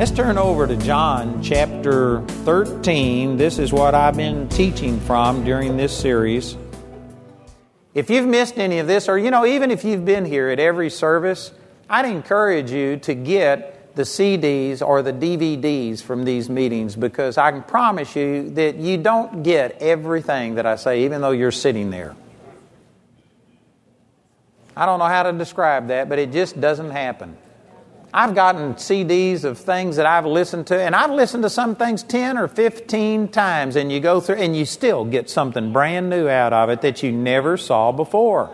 Let's turn over to John chapter 13. This is what I've been teaching from during this series. If you've missed any of this, or you know, even if you've been here at every service, I'd encourage you to get the CDs or the DVDs from these meetings because I can promise you that you don't get everything that I say, even though you're sitting there. I don't know how to describe that, but it just doesn't happen. I've gotten CDs of things that I've listened to, and I've listened to some things 10 or 15 times, and you go through and you still get something brand new out of it that you never saw before.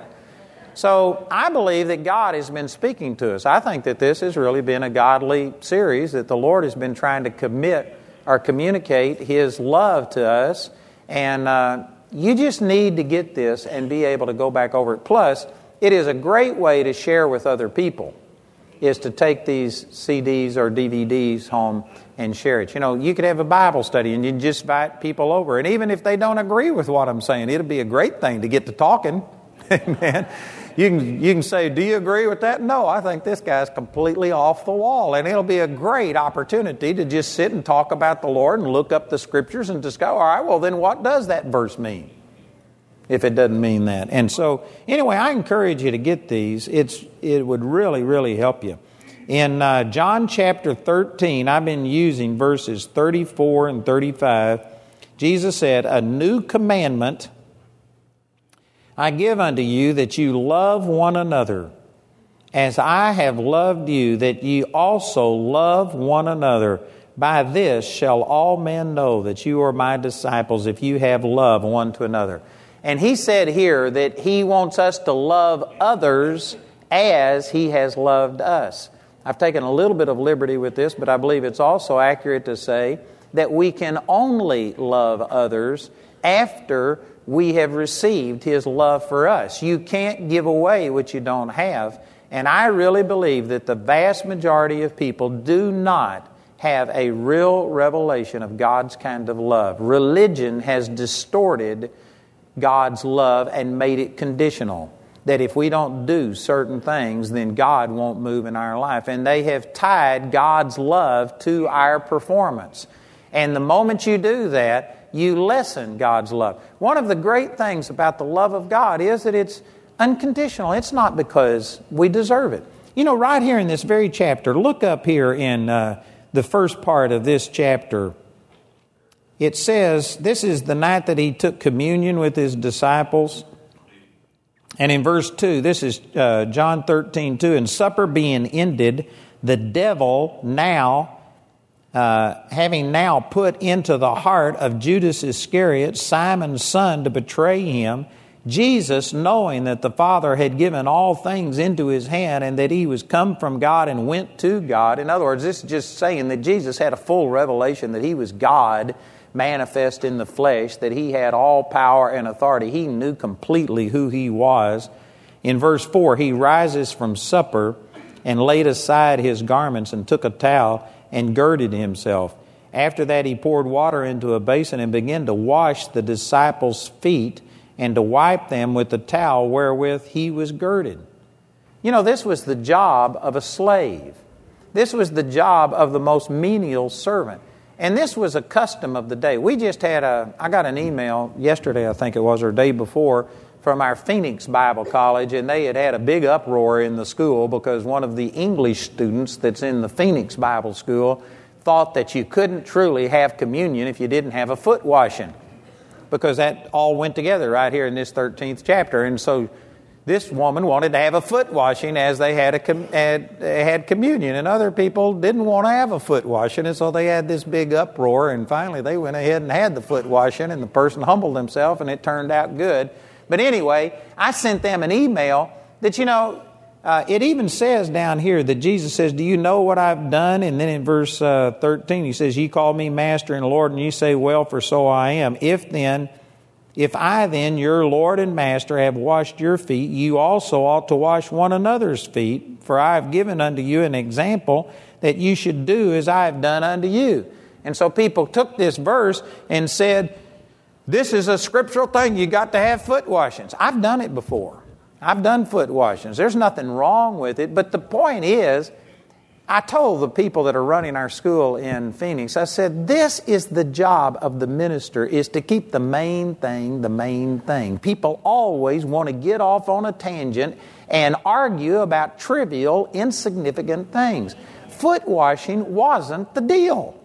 So I believe that God has been speaking to us. I think that this has really been a godly series, that the Lord has been trying to commit or communicate His love to us, and uh, you just need to get this and be able to go back over it. Plus, it is a great way to share with other people is to take these CDs or DVDs home and share it. You know, you could have a Bible study and you just invite people over. And even if they don't agree with what I'm saying, it'll be a great thing to get to talking. Amen. You can, you can say, Do you agree with that? No, I think this guy's completely off the wall. And it'll be a great opportunity to just sit and talk about the Lord and look up the scriptures and just go, All right, well, then what does that verse mean? If it doesn't mean that. And so, anyway, I encourage you to get these. It's, it would really, really help you. In uh, John chapter 13, I've been using verses 34 and 35. Jesus said, A new commandment I give unto you that you love one another. As I have loved you, that ye also love one another. By this shall all men know that you are my disciples, if you have love one to another. And he said here that he wants us to love others as he has loved us. I've taken a little bit of liberty with this, but I believe it's also accurate to say that we can only love others after we have received his love for us. You can't give away what you don't have. And I really believe that the vast majority of people do not have a real revelation of God's kind of love. Religion has distorted God's love and made it conditional. That if we don't do certain things, then God won't move in our life. And they have tied God's love to our performance. And the moment you do that, you lessen God's love. One of the great things about the love of God is that it's unconditional. It's not because we deserve it. You know, right here in this very chapter, look up here in uh, the first part of this chapter it says this is the night that he took communion with his disciples. And in verse 2, this is uh, John 13, 2. And supper being ended, the devil now, uh, having now put into the heart of Judas Iscariot, Simon's son, to betray him, Jesus, knowing that the Father had given all things into his hand and that he was come from God and went to God. In other words, this is just saying that Jesus had a full revelation that he was God manifest in the flesh, that he had all power and authority. He knew completely who he was. In verse 4, he rises from supper and laid aside his garments and took a towel and girded himself. After that, he poured water into a basin and began to wash the disciples' feet and to wipe them with the towel wherewith he was girded. You know, this was the job of a slave. This was the job of the most menial servant. And this was a custom of the day. We just had a, I got an email yesterday, I think it was, or day before, from our Phoenix Bible College, and they had had a big uproar in the school because one of the English students that's in the Phoenix Bible School thought that you couldn't truly have communion if you didn't have a foot washing. Because that all went together right here in this 13th chapter. And so this woman wanted to have a foot washing as they had, a, had, had communion, and other people didn't want to have a foot washing, and so they had this big uproar. And finally, they went ahead and had the foot washing, and the person humbled himself, and it turned out good. But anyway, I sent them an email that, you know, uh, it even says down here that Jesus says, Do you know what I've done? And then in verse uh, 13, he says, You call me Master and Lord, and you say, Well, for so I am. If then, if I then, your Lord and Master, have washed your feet, you also ought to wash one another's feet. For I have given unto you an example that you should do as I have done unto you. And so people took this verse and said, This is a scriptural thing. You got to have foot washings. I've done it before. I've done foot washings. There's nothing wrong with it. But the point is, I told the people that are running our school in Phoenix, I said, this is the job of the minister, is to keep the main thing the main thing. People always want to get off on a tangent and argue about trivial, insignificant things. Foot washing wasn't the deal.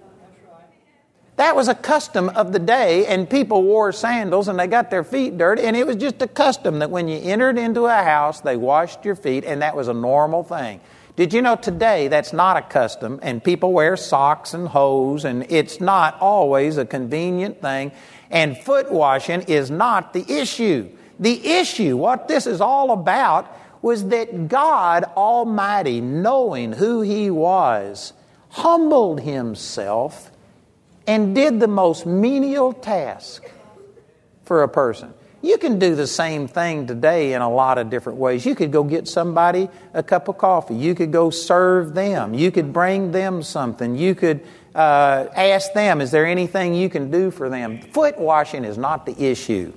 That was a custom of the day, and people wore sandals and they got their feet dirty, and it was just a custom that when you entered into a house, they washed your feet, and that was a normal thing. Did you know today that's not a custom and people wear socks and hose and it's not always a convenient thing and foot washing is not the issue. The issue, what this is all about, was that God Almighty, knowing who He was, humbled Himself and did the most menial task for a person. You can do the same thing today in a lot of different ways. You could go get somebody a cup of coffee. You could go serve them. You could bring them something. You could uh, ask them, is there anything you can do for them? Foot washing is not the issue.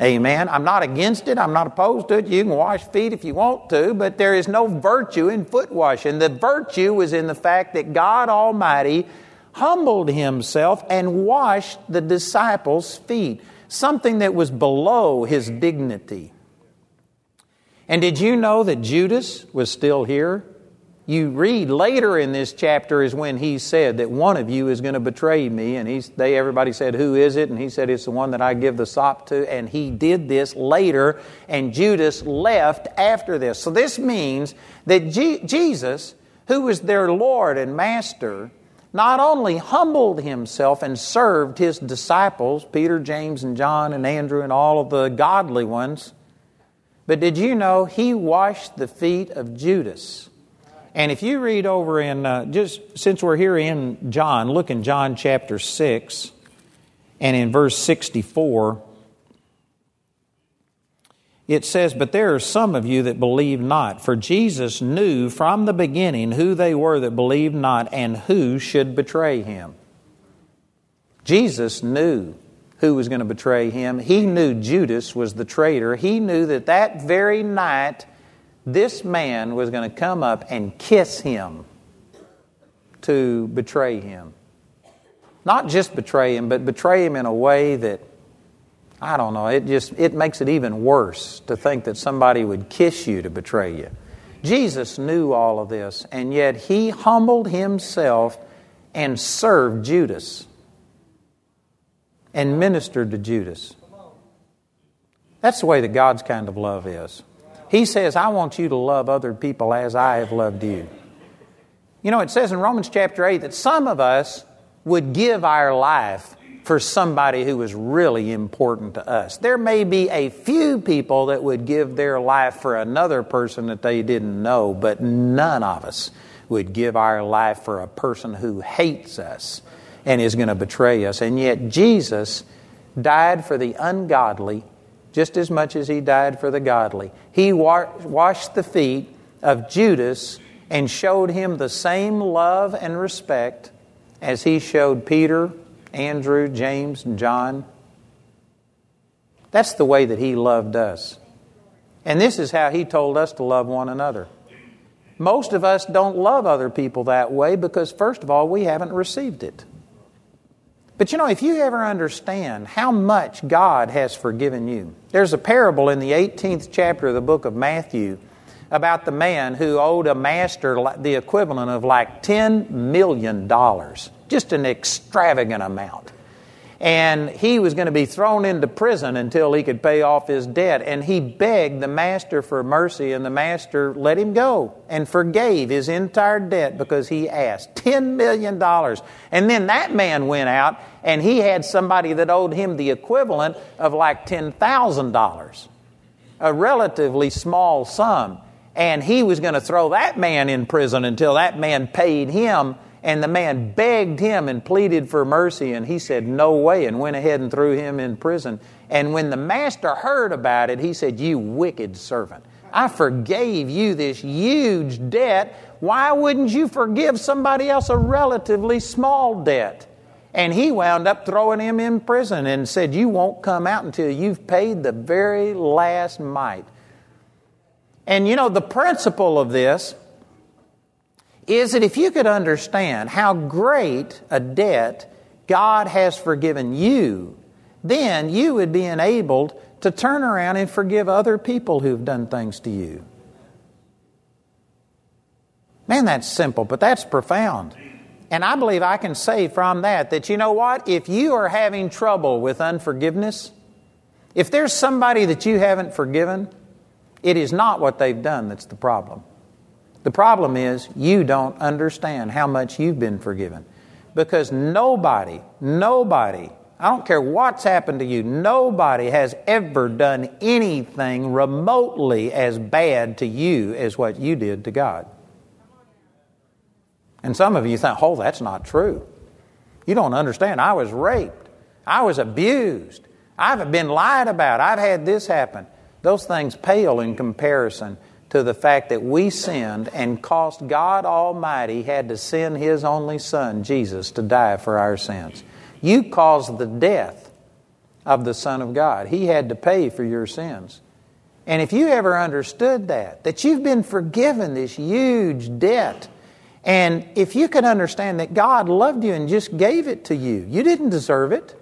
Amen. I'm not against it. I'm not opposed to it. You can wash feet if you want to, but there is no virtue in foot washing. The virtue was in the fact that God Almighty humbled himself and washed the disciples' feet something that was below his dignity. And did you know that Judas was still here? You read later in this chapter is when he said that one of you is going to betray me, and he's, they everybody said, "Who is it?" And he said, "It's the one that I give the sop to." And he did this later, and Judas left after this. So this means that Jesus, who was their Lord and Master, not only humbled himself and served his disciples, Peter, James, and John, and Andrew, and all of the godly ones, but did you know he washed the feet of Judas? And if you read over in, uh, just since we're here in John, look in John chapter 6 and in verse 64 it says, But there are some of you that believe not. For Jesus knew from the beginning who they were that believed not and who should betray him. Jesus knew who was going to betray him. He knew Judas was the traitor. He knew that that very night this man was going to come up and kiss him to betray him. Not just betray him, but betray him in a way that I don't know. It just it makes it even worse to think that somebody would kiss you to betray you. Jesus knew all of this, and yet he humbled himself and served Judas and ministered to Judas. That's the way that God's kind of love is. He says, I want you to love other people as I have loved you. You know, it says in Romans chapter 8 that some of us would give our life for somebody who is really important to us. There may be a few people that would give their life for another person that they didn't know, but none of us would give our life for a person who hates us and is going to betray us. And yet, Jesus died for the ungodly just as much as he died for the godly. He wa- washed the feet of Judas and showed him the same love and respect as he showed Peter Andrew, James, and John. That's the way that He loved us. And this is how He told us to love one another. Most of us don't love other people that way because, first of all, we haven't received it. But you know, if you ever understand how much God has forgiven you, there's a parable in the 18th chapter of the book of Matthew about the man who owed a master the equivalent of like $10 million just an extravagant amount. And he was going to be thrown into prison until he could pay off his debt. And he begged the master for mercy, and the master let him go and forgave his entire debt because he asked $10 million. And then that man went out and he had somebody that owed him the equivalent of like $10,000, a relatively small sum. And he was going to throw that man in prison until that man paid him and the man begged him and pleaded for mercy, and he said, No way, and went ahead and threw him in prison. And when the master heard about it, he said, You wicked servant, I forgave you this huge debt. Why wouldn't you forgive somebody else a relatively small debt? And he wound up throwing him in prison and said, You won't come out until you've paid the very last mite. And you know, the principle of this is that if you could understand how great a debt God has forgiven you, then you would be enabled to turn around and forgive other people who've done things to you. Man, that's simple, but that's profound. And I believe I can say from that that you know what? If you are having trouble with unforgiveness, if there's somebody that you haven't forgiven, it is not what they've done that's the problem. The problem is you don't understand how much you've been forgiven. Because nobody, nobody, I don't care what's happened to you, nobody has ever done anything remotely as bad to you as what you did to God. And some of you think, oh, that's not true. You don't understand. I was raped. I was abused. I've been lied about. I've had this happen. Those things pale in comparison to the fact that we sinned and cost God Almighty had to send His only Son, Jesus, to die for our sins. You caused the death of the Son of God. He had to pay for your sins. And if you ever understood that, that you've been forgiven this huge debt, and if you could understand that God loved you and just gave it to you, you didn't deserve it.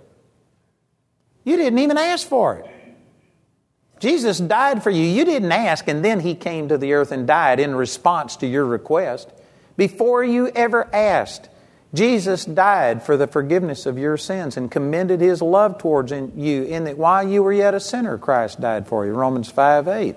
You didn't even ask for it. Jesus died for you. You didn't ask, and then He came to the earth and died in response to your request. Before you ever asked, Jesus died for the forgiveness of your sins and commended His love towards you in that while you were yet a sinner, Christ died for you. Romans 5 8.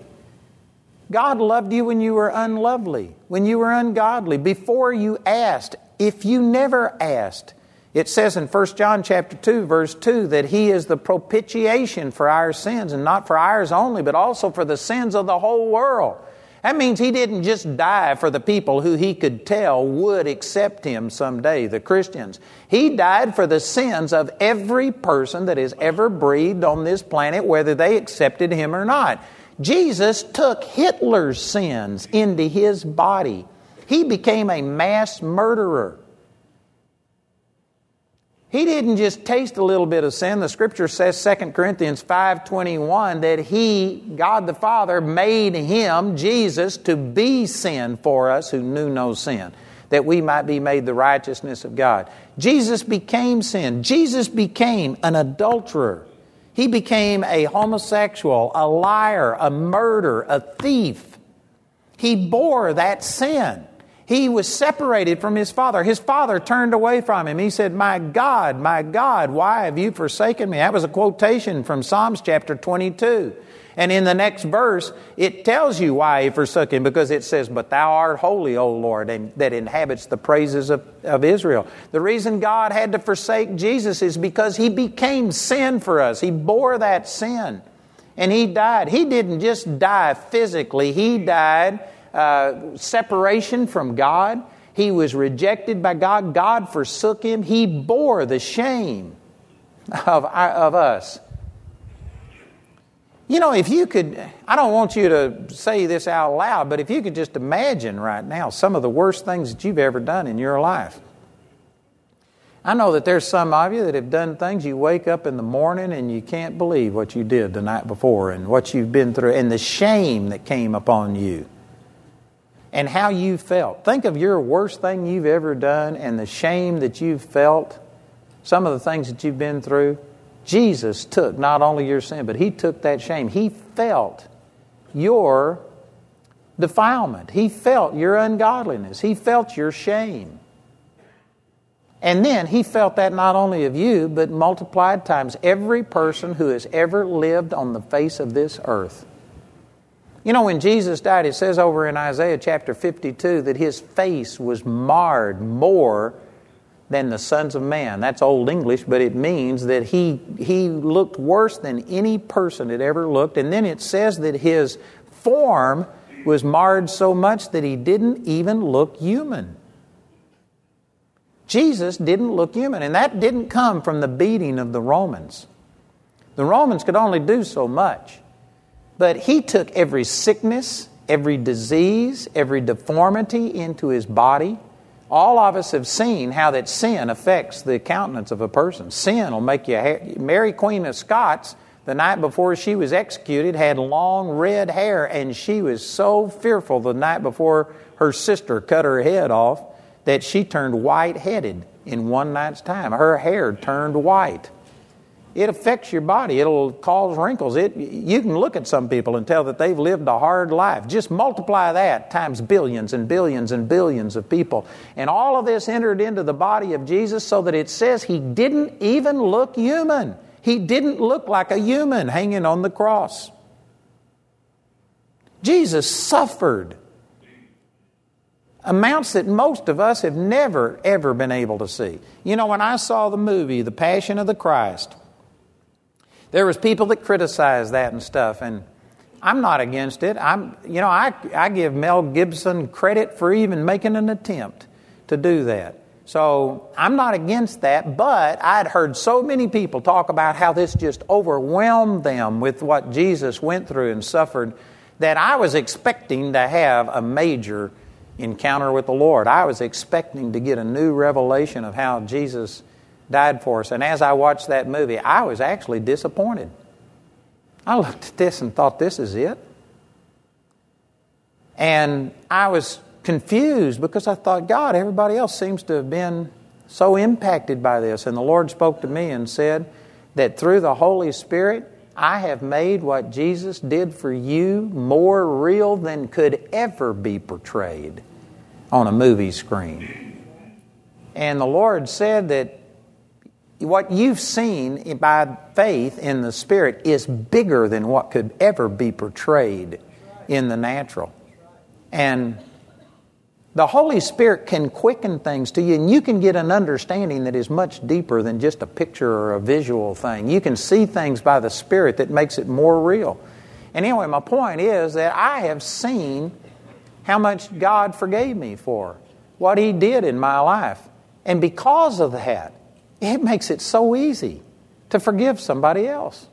God loved you when you were unlovely, when you were ungodly, before you asked. If you never asked, it says in 1 John chapter 2 verse 2 that he is the propitiation for our sins and not for ours only but also for the sins of the whole world. That means he didn't just die for the people who he could tell would accept him someday, the Christians. He died for the sins of every person that has ever breathed on this planet, whether they accepted him or not. Jesus took Hitler's sins into his body. He became a mass murderer. He didn't just taste a little bit of sin. The scripture says 2 Corinthians 5:21 that he God the Father made him Jesus to be sin for us who knew no sin that we might be made the righteousness of God. Jesus became sin. Jesus became an adulterer. He became a homosexual, a liar, a murderer, a thief. He bore that sin. He was separated from his father. His father turned away from him. He said, My God, my God, why have you forsaken me? That was a quotation from Psalms chapter 22. And in the next verse, it tells you why he forsook him because it says, But thou art holy, O Lord, and that inhabits the praises of, of Israel. The reason God had to forsake Jesus is because he became sin for us. He bore that sin and he died. He didn't just die physically, he died uh, separation from God. He was rejected by God. God forsook him. He bore the shame of, of us. You know, if you could, I don't want you to say this out loud, but if you could just imagine right now some of the worst things that you've ever done in your life. I know that there's some of you that have done things you wake up in the morning and you can't believe what you did the night before and what you've been through and the shame that came upon you and how you felt. Think of your worst thing you've ever done and the shame that you've felt, some of the things that you've been through. Jesus took not only your sin, but He took that shame. He felt your defilement, He felt your ungodliness, He felt your shame. And then He felt that not only of you, but multiplied times every person who has ever lived on the face of this earth. You know, when Jesus died, it says over in Isaiah chapter 52 that his face was marred more than the sons of man. That's Old English, but it means that he, he looked worse than any person had ever looked. And then it says that his form was marred so much that he didn't even look human. Jesus didn't look human, and that didn't come from the beating of the Romans. The Romans could only do so much. But he took every sickness, every disease, every deformity into his body. All of us have seen how that sin affects the countenance of a person. Sin will make you. Mary Queen of Scots the night before she was executed, had long red hair, and she was so fearful the night before her sister cut her head off that she turned white headed in one night's time. Her hair turned white. It affects your body. It'll cause wrinkles. It, you can look at some people and tell that they've lived a hard life. Just multiply that times billions and billions and billions of people. And all of this entered into the body of Jesus so that it says he didn't even look human. He didn't look like a human hanging on the cross. Jesus suffered amounts that most of us have never, ever been able to see. You know, when I saw the movie, The Passion of the Christ, there was people that criticized that and stuff, and I'm not against it. I'm, you know, I, I give Mel Gibson credit for even making an attempt to do that. So I'm not against that, but I'd heard so many people talk about how this just overwhelmed them with what Jesus went through and suffered that I was expecting to have a major encounter with the Lord. I was expecting to get a new revelation of how Jesus died for us. And as I watched that movie, I was actually disappointed. I looked at this and thought, this is it. And I was confused because I thought, God, everybody else seems to have been so impacted by this. And the Lord spoke to me and said that through the Holy Spirit, I have made what Jesus did for you more real than could ever be portrayed on a movie screen. And the Lord said that what you've seen by faith in the Spirit is bigger than what could ever be portrayed in the natural. And the Holy Spirit can quicken things to you, and you can get an understanding that is much deeper than just a picture or a visual thing. You can see things by the Spirit that makes it more real. And anyway, my point is that I have seen how much God forgave me for what He did in my life. And because of that, it makes it so easy to forgive somebody else.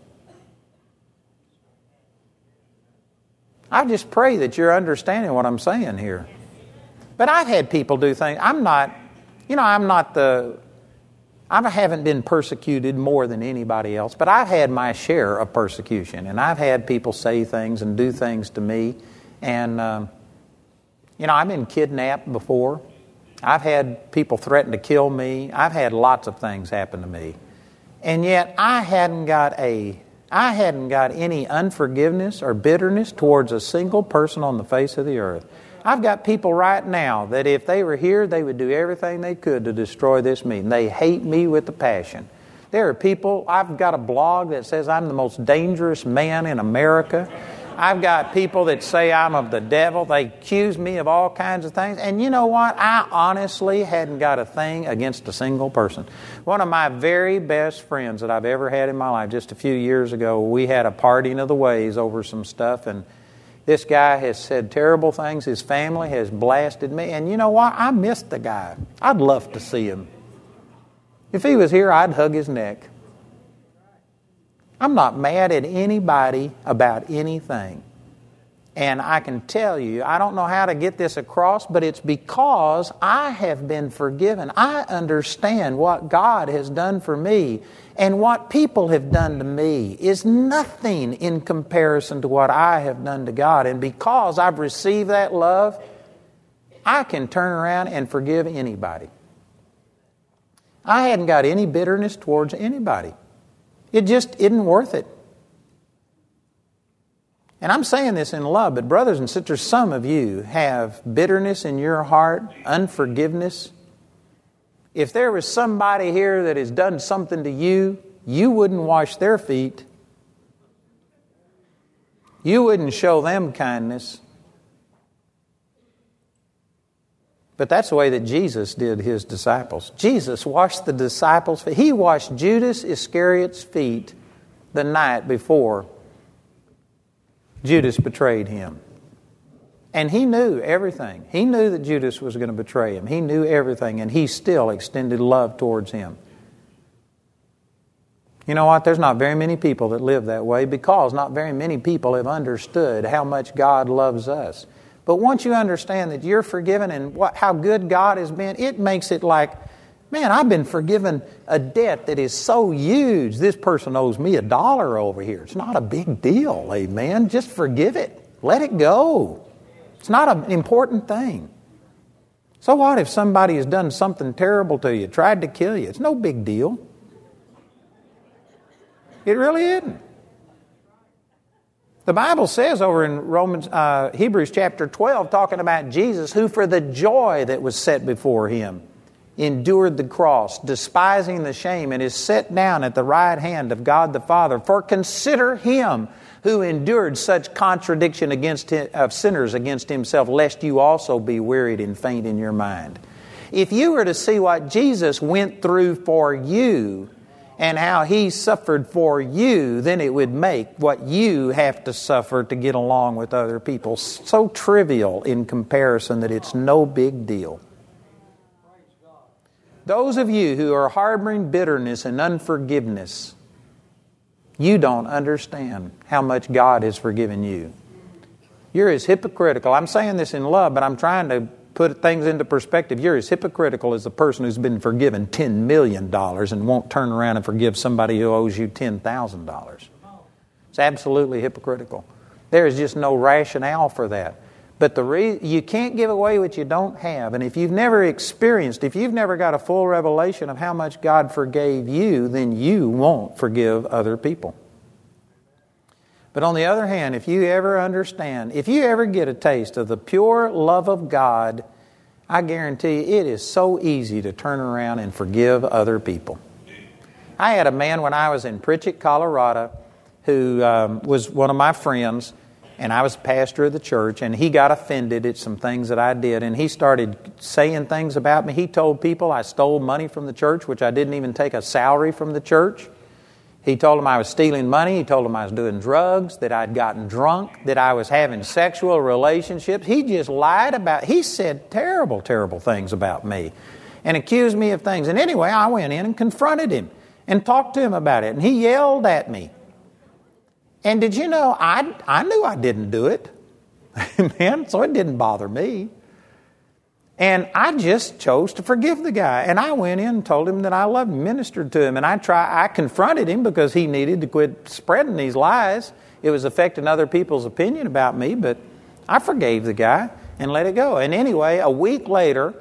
I just pray that you're understanding what I'm saying here. But I've had people do things. I'm not, you know, I'm not the, I haven't been persecuted more than anybody else, but I've had my share of persecution. And I've had people say things and do things to me. And, um, you know, I've been kidnapped before. I've had people threaten to kill me. I've had lots of things happen to me. And yet I hadn't got a I hadn't got any unforgiveness or bitterness towards a single person on the face of the earth. I've got people right now that if they were here, they would do everything they could to destroy this meeting. They hate me with a passion. There are people, I've got a blog that says I'm the most dangerous man in America. I've got people that say I'm of the devil. They accuse me of all kinds of things. And you know what? I honestly hadn't got a thing against a single person. One of my very best friends that I've ever had in my life, just a few years ago, we had a parting of the ways over some stuff, and this guy has said terrible things. His family has blasted me. And you know what? I missed the guy. I'd love to see him. If he was here, I'd hug his neck. I'm not mad at anybody about anything. And I can tell you, I don't know how to get this across, but it's because I have been forgiven. I understand what God has done for me, and what people have done to me is nothing in comparison to what I have done to God. And because I've received that love, I can turn around and forgive anybody. I hadn't got any bitterness towards anybody. It just isn't worth it. And I'm saying this in love, but brothers and sisters, some of you have bitterness in your heart, unforgiveness. If there was somebody here that has done something to you, you wouldn't wash their feet. You wouldn't show them kindness. But that's the way that Jesus did his disciples. Jesus washed the disciples' feet. He washed Judas Iscariot's feet the night before Judas betrayed him. And he knew everything. He knew that Judas was going to betray him. He knew everything, and he still extended love towards him. You know what? There's not very many people that live that way because not very many people have understood how much God loves us. But once you understand that you're forgiven and what, how good God has been, it makes it like Man, I've been forgiven a debt that is so huge. This person owes me a dollar over here. It's not a big deal, amen. Just forgive it. Let it go. It's not an important thing. So what if somebody has done something terrible to you, tried to kill you? It's no big deal. It really isn't. The Bible says over in Romans, uh, Hebrews chapter 12, talking about Jesus, who for the joy that was set before him endured the cross, despising the shame, and is set down at the right hand of God the Father. For consider him who endured such contradiction against him, of sinners against himself, lest you also be wearied and faint in your mind. If you were to see what Jesus went through for you and how he suffered for you, then it would make what you have to suffer to get along with other people so trivial in comparison that it's no big deal. Those of you who are harboring bitterness and unforgiveness, you don't understand how much God has forgiven you. You're as hypocritical. I'm saying this in love, but I'm trying to put things into perspective. You're as hypocritical as the person who's been forgiven $10 million and won't turn around and forgive somebody who owes you $10,000. It's absolutely hypocritical. There is just no rationale for that. But the re- you can't give away what you don't have. And if you've never experienced, if you've never got a full revelation of how much God forgave you, then you won't forgive other people. But on the other hand, if you ever understand, if you ever get a taste of the pure love of God, I guarantee you it is so easy to turn around and forgive other people. I had a man when I was in Pritchett, Colorado, who um, was one of my friends and I was pastor of the church, and he got offended at some things that I did, and he started saying things about me. He told people I stole money from the church, which I didn't even take a salary from the church. He told them I was stealing money. He told them I was doing drugs, that I'd gotten drunk, that I was having sexual relationships. He just lied about. He said terrible, terrible things about me, and accused me of things. And anyway, I went in and confronted him and talked to him about it, and he yelled at me. And did you know, I, I knew I didn't do it. Amen. So it didn't bother me. And I just chose to forgive the guy. And I went in and told him that I loved him, ministered to him. And I try, I confronted him because he needed to quit spreading these lies. It was affecting other people's opinion about me, but I forgave the guy and let it go. And anyway, a week later,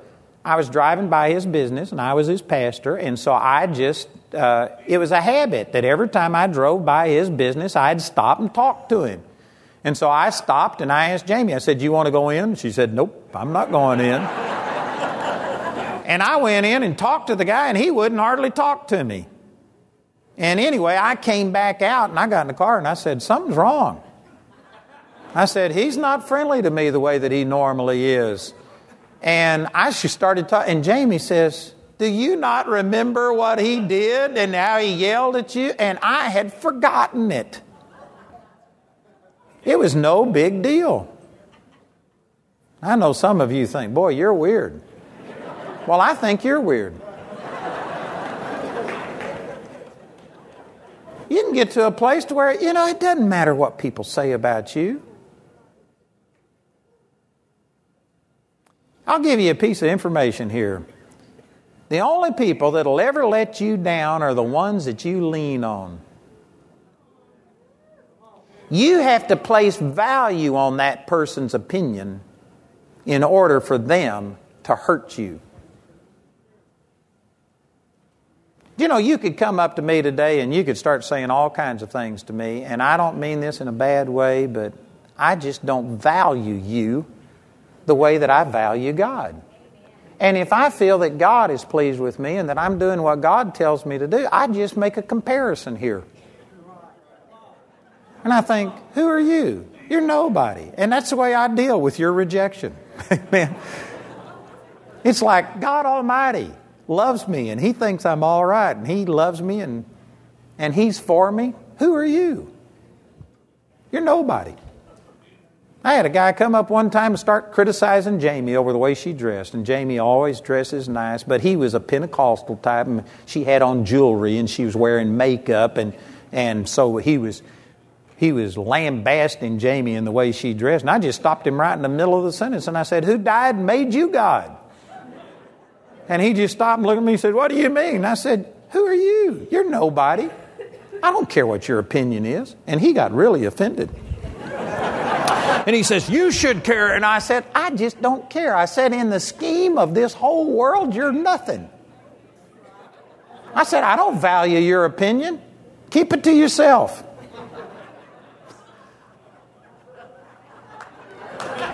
I was driving by his business and I was his pastor. And so I just uh, it was a habit that every time I drove by his business, I'd stop and talk to him. And so I stopped and I asked Jamie, I said, Do You want to go in? She said, Nope, I'm not going in. and I went in and talked to the guy, and he wouldn't hardly talk to me. And anyway, I came back out and I got in the car and I said, Something's wrong. I said, He's not friendly to me the way that he normally is. And I started talking, and Jamie says, do you not remember what he did and how he yelled at you? And I had forgotten it. It was no big deal. I know some of you think, boy, you're weird. Well, I think you're weird. You can get to a place to where, you know, it doesn't matter what people say about you. I'll give you a piece of information here. The only people that'll ever let you down are the ones that you lean on. You have to place value on that person's opinion in order for them to hurt you. You know, you could come up to me today and you could start saying all kinds of things to me, and I don't mean this in a bad way, but I just don't value you the way that I value God. And if I feel that God is pleased with me and that I'm doing what God tells me to do, I just make a comparison here. And I think, who are you? You're nobody. And that's the way I deal with your rejection. Amen. It's like God Almighty loves me and He thinks I'm all right and He loves me and, and He's for me. Who are you? You're nobody. I had a guy come up one time and start criticizing Jamie over the way she dressed. And Jamie always dresses nice, but he was a Pentecostal type, and she had on jewelry and she was wearing makeup, and, and so he was he was lambasting Jamie in the way she dressed. And I just stopped him right in the middle of the sentence and I said, Who died and made you God? And he just stopped and looked at me and said, What do you mean? I said, Who are you? You're nobody. I don't care what your opinion is. And he got really offended. and he says, You should care. And I said, I just don't care. I said, In the scheme of this whole world, you're nothing. I said, I don't value your opinion. Keep it to yourself.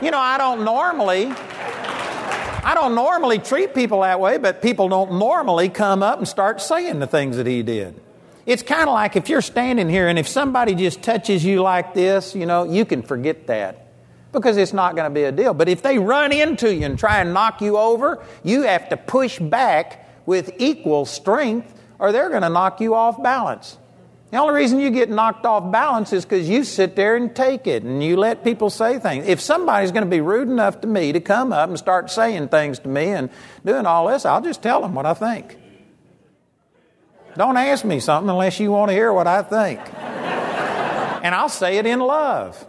You know, I don't normally I don't normally treat people that way, but people don't normally come up and start saying the things that he did. It's kind of like if you're standing here and if somebody just touches you like this, you know, you can forget that because it's not going to be a deal. But if they run into you and try and knock you over, you have to push back with equal strength or they're going to knock you off balance. The only reason you get knocked off balance is because you sit there and take it and you let people say things. If somebody's going to be rude enough to me to come up and start saying things to me and doing all this, I'll just tell them what I think. Don't ask me something unless you want to hear what I think. and I'll say it in love.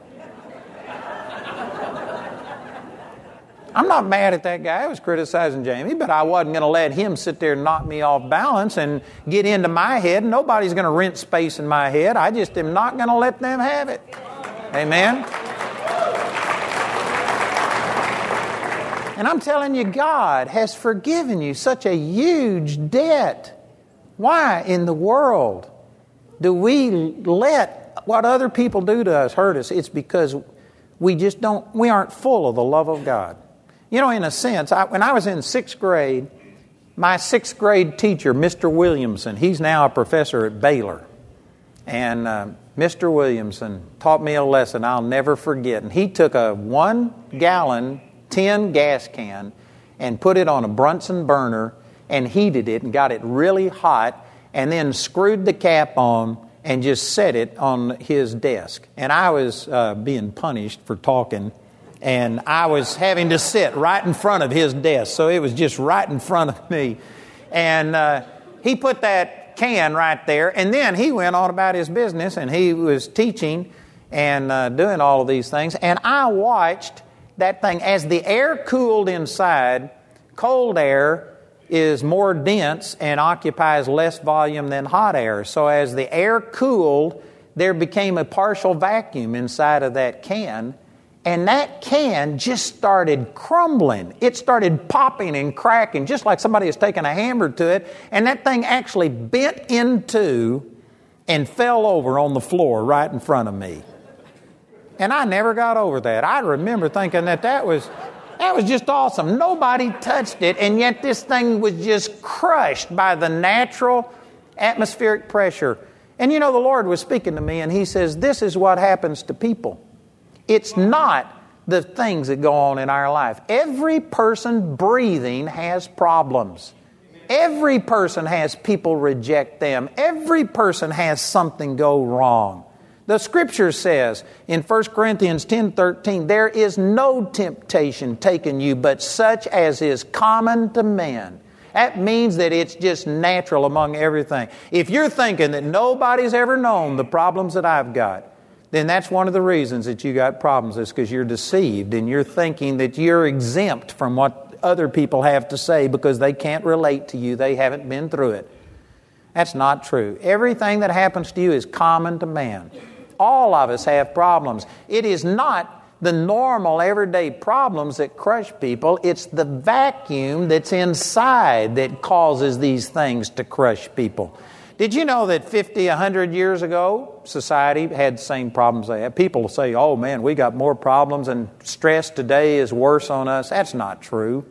I'm not mad at that guy who was criticizing Jamie, but I wasn't going to let him sit there and knock me off balance and get into my head. Nobody's going to rent space in my head. I just am not going to let them have it. Amen. And I'm telling you, God has forgiven you such a huge debt. Why in the world do we let what other people do to us hurt us? It's because we just don't, we aren't full of the love of God. You know, in a sense, I, when I was in sixth grade, my sixth grade teacher, Mr. Williamson, he's now a professor at Baylor. And uh, Mr. Williamson taught me a lesson I'll never forget. And he took a one gallon tin gas can and put it on a Bunsen burner and heated it and got it really hot and then screwed the cap on and just set it on his desk. And I was uh, being punished for talking, and I was having to sit right in front of his desk. So it was just right in front of me. And uh, he put that can right there, and then he went on about his business, and he was teaching and uh, doing all of these things. And I watched that thing as the air cooled inside, cold air is more dense and occupies less volume than hot air. So as the air cooled, there became a partial vacuum inside of that can. And that can just started crumbling. It started popping and cracking, just like somebody has taken a hammer to it. And that thing actually bent into and fell over on the floor right in front of me. And I never got over that. I remember thinking that that was that was just awesome. Nobody touched it, and yet this thing was just crushed by the natural atmospheric pressure. And you know, the Lord was speaking to me, and He says, This is what happens to people. It's not the things that go on in our life. Every person breathing has problems. Every person has people reject them. Every person has something go wrong. The scripture says in 1 Corinthians 10 13, there is no temptation taken you but such as is common to men. That means that it's just natural among everything. If you're thinking that nobody's ever known the problems that I've got, then that's one of the reasons that you got problems, is because you're deceived and you're thinking that you're exempt from what other people have to say because they can't relate to you, they haven't been through it. That's not true. Everything that happens to you is common to man. All of us have problems. It is not the normal everyday problems that crush people, it's the vacuum that's inside that causes these things to crush people. Did you know that 50, 100 years ago, society had the same problems they had? People say, oh man, we got more problems and stress today is worse on us. That's not true.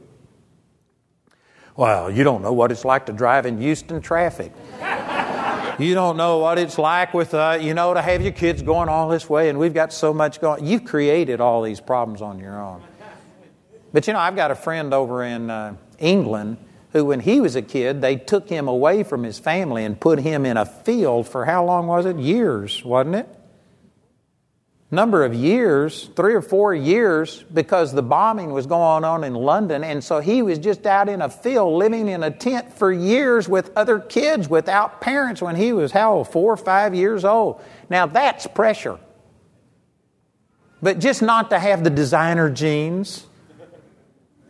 Well, you don't know what it's like to drive in Houston traffic. You don't know what it's like with, uh, you know, to have your kids going all this way, and we've got so much going. You've created all these problems on your own. But you know, I've got a friend over in uh, England who, when he was a kid, they took him away from his family and put him in a field for how long was it? Years, wasn't it? number of years, three or four years, because the bombing was going on in London. And so he was just out in a field living in a tent for years with other kids without parents when he was, how, old? four or five years old. Now that's pressure. But just not to have the designer jeans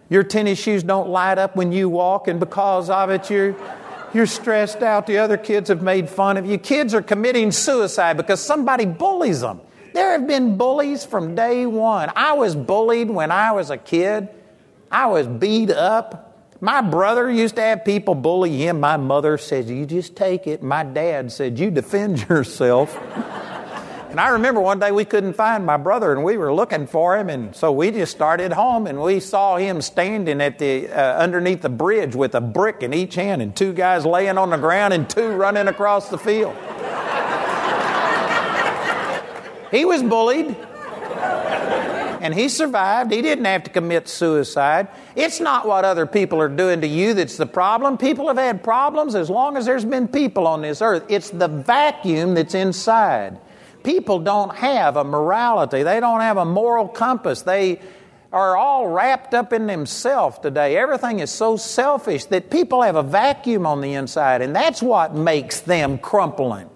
Your tennis shoes don't light up when you walk, and because of it, you're, you're stressed out. The other kids have made fun of you. Kids are committing suicide because somebody bullies them. There have been bullies from day one. I was bullied when I was a kid, I was beat up. My brother used to have people bully him. My mother says, You just take it. My dad said, You defend yourself. And I remember one day we couldn't find my brother and we were looking for him. And so we just started home and we saw him standing at the, uh, underneath the bridge with a brick in each hand and two guys laying on the ground and two running across the field. he was bullied and he survived. He didn't have to commit suicide. It's not what other people are doing to you that's the problem. People have had problems as long as there's been people on this earth. It's the vacuum that's inside people don't have a morality, they don't have a moral compass. They are all wrapped up in themselves today. Everything is so selfish that people have a vacuum on the inside, and that's what makes them crumpling.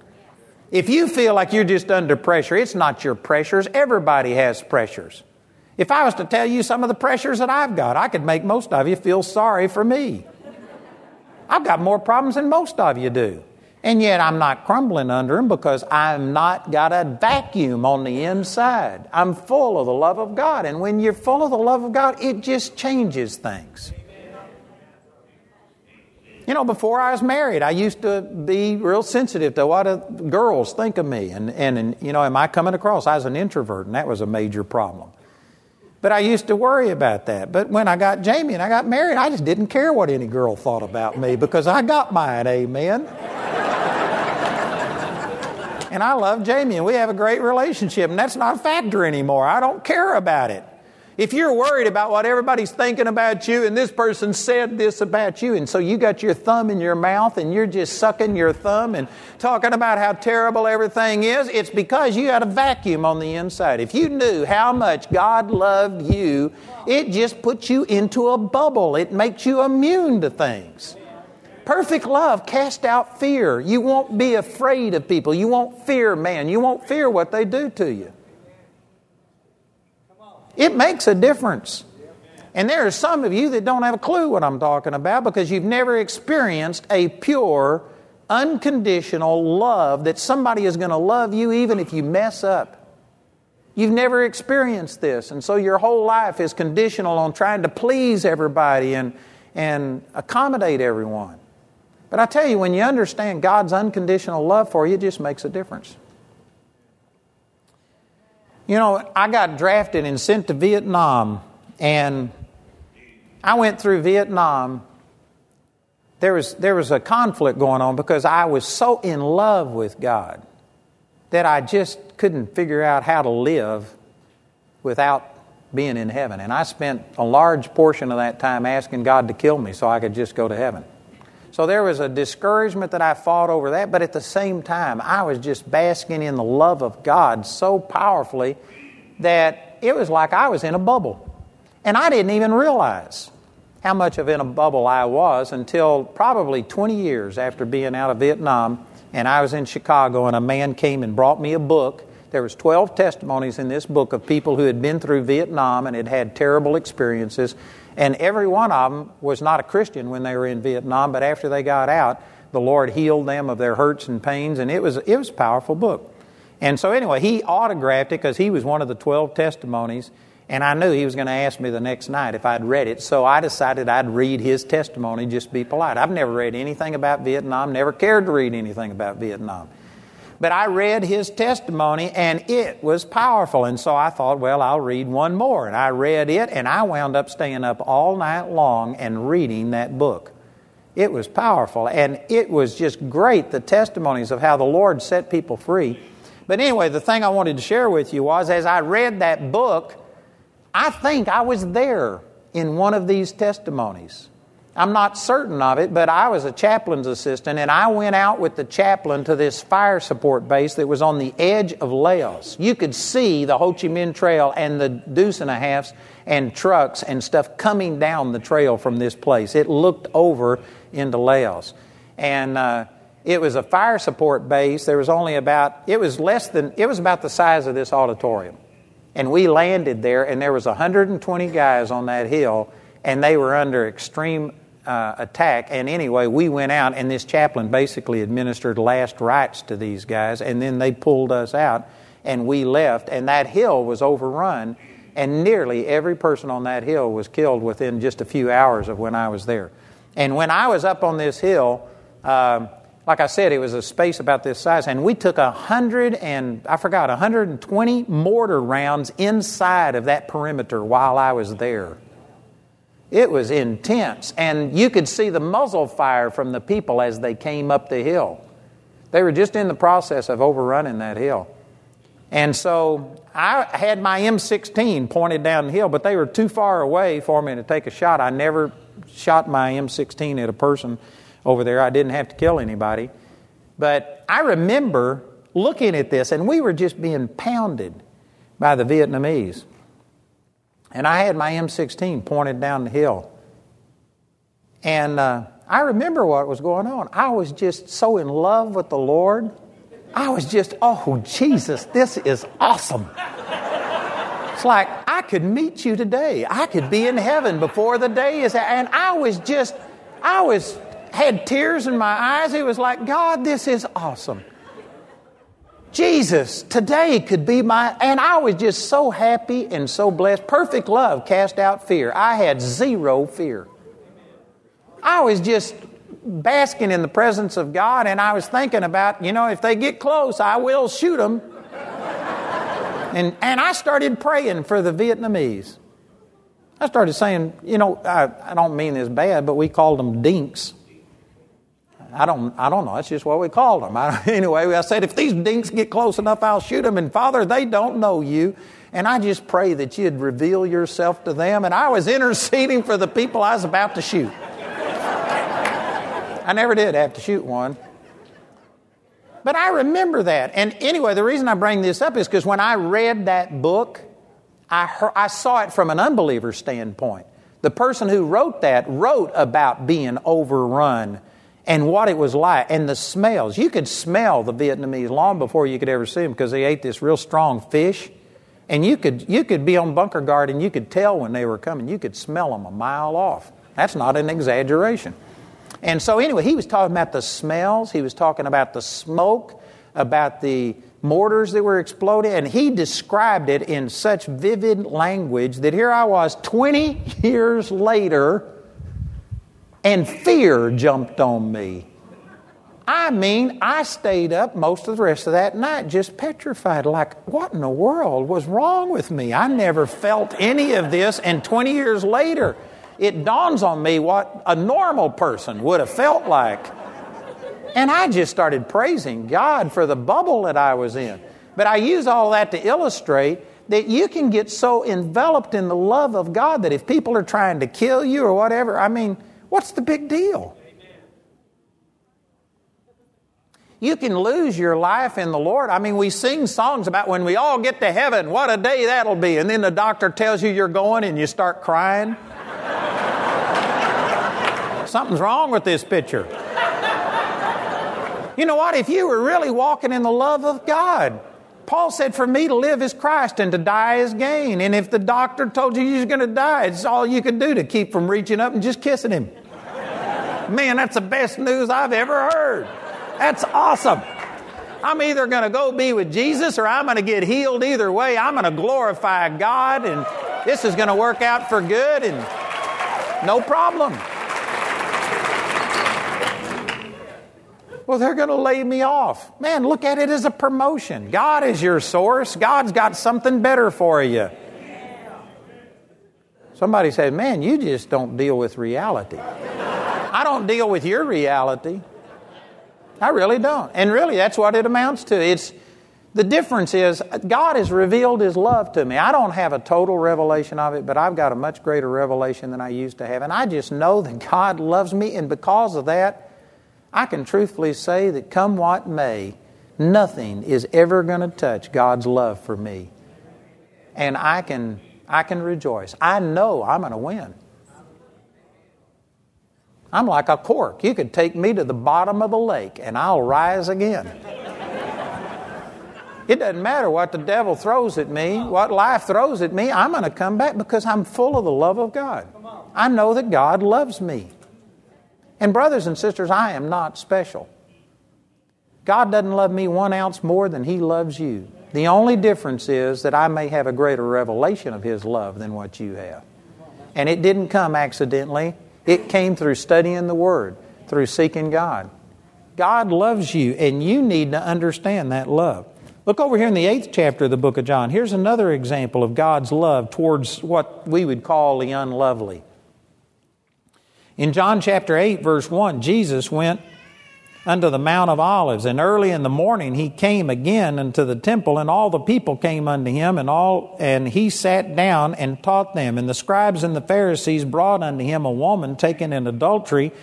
If you feel like you're just under pressure, it's not your pressures. Everybody has pressures. If I was to tell you some of the pressures that I've got, I could make most of you feel sorry for me. I've got more problems than most of you do. And yet I'm not crumbling under them because I'm not got a vacuum on the inside. I'm full of the love of God. And when you're full of the love of God, it just changes things. You know, before I was married, I used to be real sensitive to what girls think of me. And, and, and, you know, am I coming across? I was an introvert, and that was a major problem. But I used to worry about that. But when I got Jamie and I got married, I just didn't care what any girl thought about me because I got mine, amen. And I love Jamie, and we have a great relationship, and that's not a factor anymore. I don't care about it. If you're worried about what everybody's thinking about you, and this person said this about you, and so you got your thumb in your mouth and you're just sucking your thumb and talking about how terrible everything is, it's because you got a vacuum on the inside. If you knew how much God loved you, it just puts you into a bubble, it makes you immune to things. Perfect love casts out fear. You won't be afraid of people. You won't fear man. You won't fear what they do to you. It makes a difference. And there are some of you that don't have a clue what I'm talking about because you've never experienced a pure, unconditional love that somebody is going to love you even if you mess up. You've never experienced this, and so your whole life is conditional on trying to please everybody and, and accommodate everyone. But I tell you, when you understand God's unconditional love for you, it just makes a difference. You know, I got drafted and sent to Vietnam, and I went through Vietnam. There was, there was a conflict going on because I was so in love with God that I just couldn't figure out how to live without being in heaven. And I spent a large portion of that time asking God to kill me so I could just go to heaven. So there was a discouragement that I fought over that, but at the same time, I was just basking in the love of God so powerfully that it was like I was in a bubble. And I didn't even realize how much of in a bubble I was until probably 20 years after being out of Vietnam. And I was in Chicago, and a man came and brought me a book. There was 12 testimonies in this book of people who had been through Vietnam and had had terrible experiences. And every one of them was not a Christian when they were in Vietnam, but after they got out, the Lord healed them of their hurts and pains, and it was, it was a powerful book. And so, anyway, he autographed it because he was one of the 12 testimonies, and I knew he was going to ask me the next night if I'd read it. So I decided I'd read his testimony, just be polite. I've never read anything about Vietnam, never cared to read anything about Vietnam. But I read his testimony and it was powerful. And so I thought, well, I'll read one more. And I read it and I wound up staying up all night long and reading that book. It was powerful and it was just great the testimonies of how the Lord set people free. But anyway, the thing I wanted to share with you was as I read that book, I think I was there in one of these testimonies. I'm not certain of it, but I was a chaplain's assistant, and I went out with the chaplain to this fire support base that was on the edge of Laos. You could see the Ho Chi Minh Trail and the deuce and a halfs and trucks and stuff coming down the trail from this place. It looked over into Laos. And uh, it was a fire support base. There was only about, it was less than, it was about the size of this auditorium. And we landed there, and there was 120 guys on that hill and they were under extreme uh, attack. And anyway, we went out, and this chaplain basically administered last rites to these guys, and then they pulled us out, and we left, and that hill was overrun, and nearly every person on that hill was killed within just a few hours of when I was there. And when I was up on this hill, uh, like I said, it was a space about this size, and we took a hundred and I forgot, 120 mortar rounds inside of that perimeter while I was there. It was intense, and you could see the muzzle fire from the people as they came up the hill. They were just in the process of overrunning that hill. And so I had my M16 pointed down the hill, but they were too far away for me to take a shot. I never shot my M16 at a person over there. I didn't have to kill anybody. But I remember looking at this, and we were just being pounded by the Vietnamese. And I had my M16 pointed down the hill. And uh, I remember what was going on. I was just so in love with the Lord. I was just, oh, Jesus, this is awesome. It's like I could meet you today. I could be in heaven before the day is. And I was just, I was had tears in my eyes. It was like, God, this is awesome. Jesus, today could be my, and I was just so happy and so blessed. Perfect love cast out fear. I had zero fear. I was just basking in the presence of God, and I was thinking about, you know, if they get close, I will shoot them. and, and I started praying for the Vietnamese. I started saying, you know, I, I don't mean this bad, but we called them dinks. I don't, I don't know. That's just what we called them. I, anyway, I said, if these dinks get close enough, I'll shoot them. And Father, they don't know you. And I just pray that you'd reveal yourself to them. And I was interceding for the people I was about to shoot. I never did have to shoot one. But I remember that. And anyway, the reason I bring this up is because when I read that book, I, heard, I saw it from an unbeliever standpoint. The person who wrote that wrote about being overrun and what it was like and the smells. You could smell the Vietnamese long before you could ever see them because they ate this real strong fish. And you could, you could be on bunker guard and you could tell when they were coming. You could smell them a mile off. That's not an exaggeration. And so, anyway, he was talking about the smells, he was talking about the smoke, about the mortars that were exploding, and he described it in such vivid language that here I was 20 years later and fear jumped on me. I mean, I stayed up most of the rest of that night just petrified, like, what in the world was wrong with me? I never felt any of this, and 20 years later, it dawns on me what a normal person would have felt like. And I just started praising God for the bubble that I was in. But I use all that to illustrate that you can get so enveloped in the love of God that if people are trying to kill you or whatever, I mean, What's the big deal? You can lose your life in the Lord. I mean, we sing songs about when we all get to heaven, what a day that'll be. And then the doctor tells you you're going and you start crying. Something's wrong with this picture. You know what? If you were really walking in the love of God, Paul said, For me to live is Christ and to die is gain. And if the doctor told you you're going to die, it's all you can do to keep from reaching up and just kissing him. Man, that's the best news I've ever heard. That's awesome. I'm either going to go be with Jesus or I'm going to get healed either way. I'm going to glorify God and this is going to work out for good and no problem. Well, they're going to lay me off. Man, look at it as a promotion. God is your source. God's got something better for you. Somebody said, Man, you just don't deal with reality. I don't deal with your reality. I really don't. And really, that's what it amounts to. It's the difference is God has revealed His love to me. I don't have a total revelation of it, but I've got a much greater revelation than I used to have. And I just know that God loves me, and because of that, I can truthfully say that come what may, nothing is ever going to touch God's love for me. And I can, I can rejoice. I know I'm going to win. I'm like a cork. You could take me to the bottom of the lake and I'll rise again. It doesn't matter what the devil throws at me, what life throws at me, I'm going to come back because I'm full of the love of God. I know that God loves me. And, brothers and sisters, I am not special. God doesn't love me one ounce more than He loves you. The only difference is that I may have a greater revelation of His love than what you have. And it didn't come accidentally, it came through studying the Word, through seeking God. God loves you, and you need to understand that love. Look over here in the eighth chapter of the book of John. Here's another example of God's love towards what we would call the unlovely. In John chapter 8, verse 1, Jesus went unto the Mount of Olives, and early in the morning he came again unto the temple, and all the people came unto him, and all and he sat down and taught them. And the scribes and the Pharisees brought unto him a woman taken in adultery.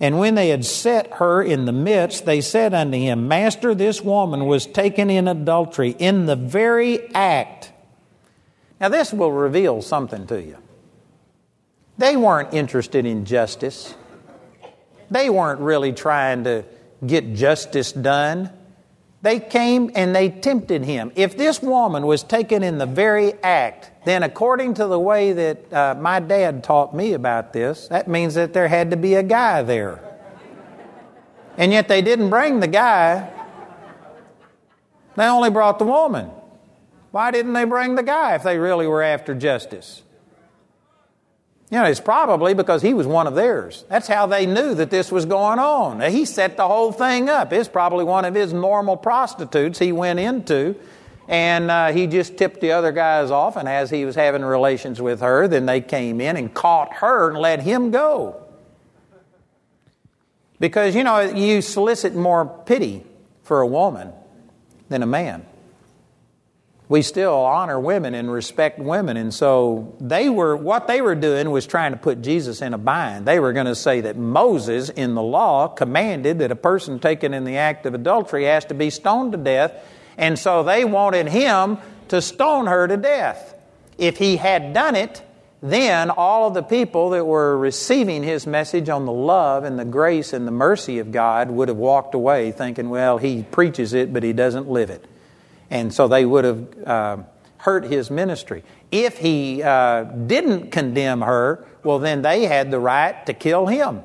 And when they had set her in the midst, they said unto him, Master, this woman was taken in adultery in the very act. Now, this will reveal something to you. They weren't interested in justice. They weren't really trying to get justice done. They came and they tempted him. If this woman was taken in the very act, then according to the way that uh, my dad taught me about this, that means that there had to be a guy there. And yet they didn't bring the guy, they only brought the woman. Why didn't they bring the guy if they really were after justice? You know, it's probably because he was one of theirs. That's how they knew that this was going on. He set the whole thing up. It's probably one of his normal prostitutes he went into, and uh, he just tipped the other guys off. And as he was having relations with her, then they came in and caught her and let him go. Because, you know, you solicit more pity for a woman than a man we still honor women and respect women. And so they were, what they were doing was trying to put Jesus in a bind. They were going to say that Moses in the law commanded that a person taken in the act of adultery has to be stoned to death. And so they wanted him to stone her to death. If he had done it, then all of the people that were receiving his message on the love and the grace and the mercy of God would have walked away thinking, well, he preaches it, but he doesn't live it. And so they would have uh, hurt his ministry. If he uh, didn't condemn her, well, then they had the right to kill him.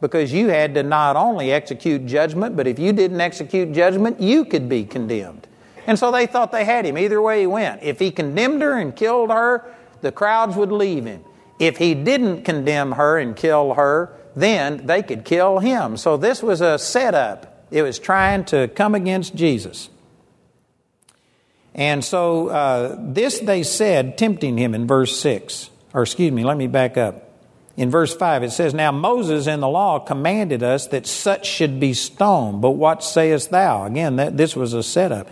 Because you had to not only execute judgment, but if you didn't execute judgment, you could be condemned. And so they thought they had him. Either way he went. If he condemned her and killed her, the crowds would leave him. If he didn't condemn her and kill her, then they could kill him. So this was a setup. It was trying to come against Jesus. And so uh, this they said, tempting him in verse 6. Or excuse me, let me back up. In verse 5, it says, Now Moses in the law commanded us that such should be stoned, but what sayest thou? Again, that, this was a setup.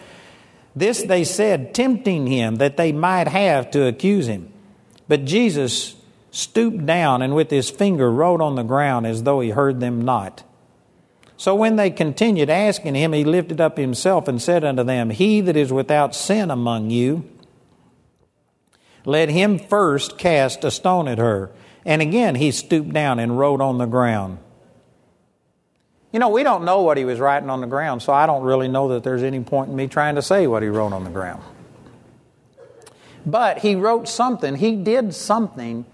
This they said, tempting him that they might have to accuse him. But Jesus stooped down and with his finger wrote on the ground as though he heard them not. So when they continued asking him, he lifted up himself and said unto them, He that is without sin among you, let him first cast a stone at her. And again he stooped down and wrote on the ground. You know, we don't know what he was writing on the ground, so I don't really know that there's any point in me trying to say what he wrote on the ground. But he wrote something, he did something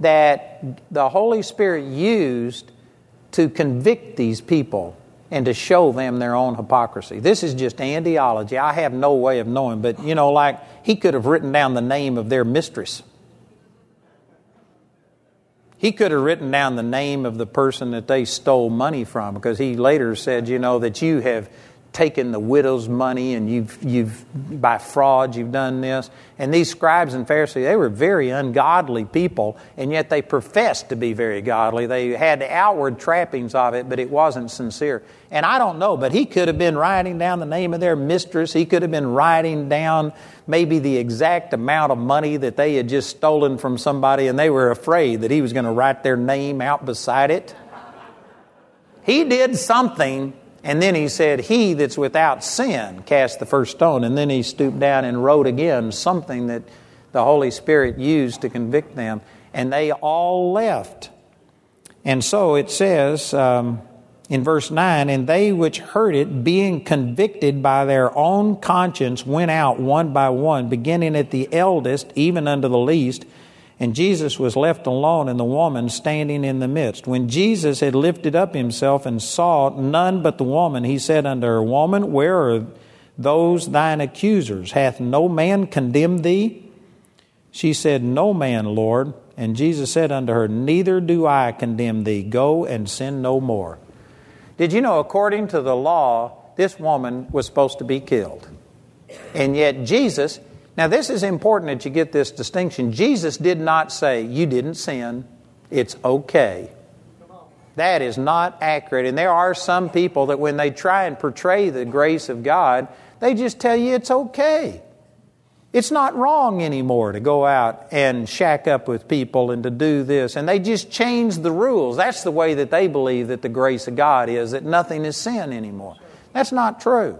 that the Holy Spirit used to convict these people and to show them their own hypocrisy. This is just andiology. I have no way of knowing, but you know, like he could have written down the name of their mistress. He could have written down the name of the person that they stole money from because he later said, you know, that you have taken the widow's money and you've, you've by fraud you've done this. And these scribes and pharisees they were very ungodly people and yet they professed to be very godly. They had outward trappings of it but it wasn't sincere. And i don't know but he could have been writing down the name of their mistress. He could have been writing down maybe the exact amount of money that they had just stolen from somebody and they were afraid that he was going to write their name out beside it. He did something and then he said, He that's without sin cast the first stone. And then he stooped down and wrote again something that the Holy Spirit used to convict them. And they all left. And so it says um, in verse 9, And they which heard it, being convicted by their own conscience, went out one by one, beginning at the eldest, even unto the least. And Jesus was left alone, and the woman standing in the midst. When Jesus had lifted up himself and saw none but the woman, he said unto her, Woman, where are those thine accusers? Hath no man condemned thee? She said, No man, Lord. And Jesus said unto her, Neither do I condemn thee. Go and sin no more. Did you know, according to the law, this woman was supposed to be killed? And yet, Jesus now, this is important that you get this distinction. Jesus did not say, You didn't sin, it's okay. That is not accurate. And there are some people that when they try and portray the grace of God, they just tell you it's okay. It's not wrong anymore to go out and shack up with people and to do this. And they just change the rules. That's the way that they believe that the grace of God is, that nothing is sin anymore. That's not true.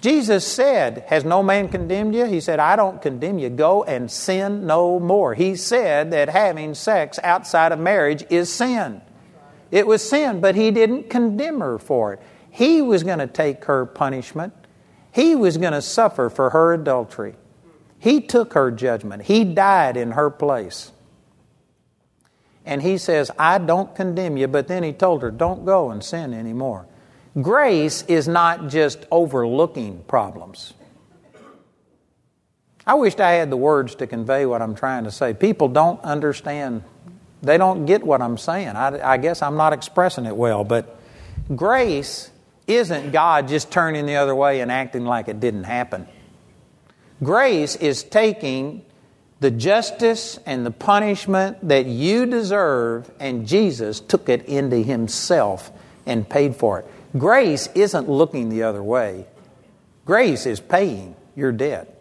Jesus said, Has no man condemned you? He said, I don't condemn you. Go and sin no more. He said that having sex outside of marriage is sin. It was sin, but he didn't condemn her for it. He was going to take her punishment, he was going to suffer for her adultery. He took her judgment, he died in her place. And he says, I don't condemn you, but then he told her, Don't go and sin anymore. Grace is not just overlooking problems. I wished I had the words to convey what I'm trying to say. People don't understand, they don't get what I'm saying. I, I guess I'm not expressing it well, but grace isn't God just turning the other way and acting like it didn't happen. Grace is taking the justice and the punishment that you deserve, and Jesus took it into Himself and paid for it. Grace isn't looking the other way, grace is paying your debt.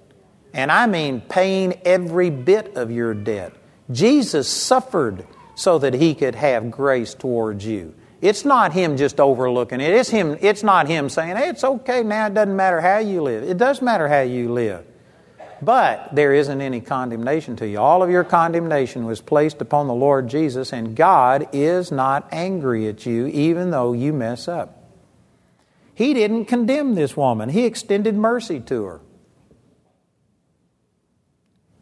And I mean paying every bit of your debt. Jesus suffered so that he could have grace towards you. It's not him just overlooking it. It's him it's not him saying, "Hey, it's okay now, it doesn't matter how you live." It does matter how you live. But there isn't any condemnation to you. All of your condemnation was placed upon the Lord Jesus, and God is not angry at you even though you mess up. He didn't condemn this woman, he extended mercy to her.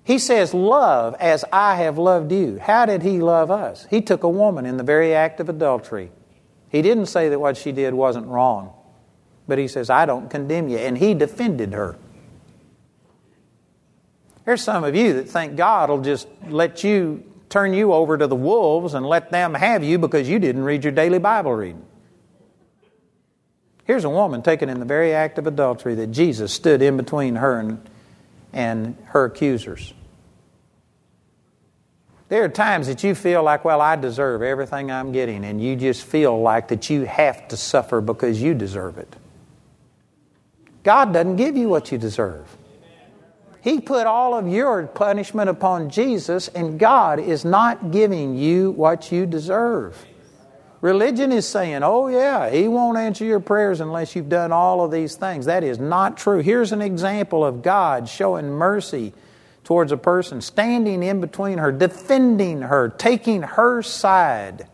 He says, Love as I have loved you. How did he love us? He took a woman in the very act of adultery. He didn't say that what she did wasn't wrong, but he says, I don't condemn you. And he defended her. There's some of you that think God will just let you turn you over to the wolves and let them have you because you didn't read your daily Bible reading. Here's a woman taken in the very act of adultery that Jesus stood in between her and, and her accusers. There are times that you feel like, well, I deserve everything I'm getting, and you just feel like that you have to suffer because you deserve it. God doesn't give you what you deserve. He put all of your punishment upon Jesus, and God is not giving you what you deserve. Religion is saying, oh, yeah, He won't answer your prayers unless you've done all of these things. That is not true. Here's an example of God showing mercy towards a person, standing in between her, defending her, taking her side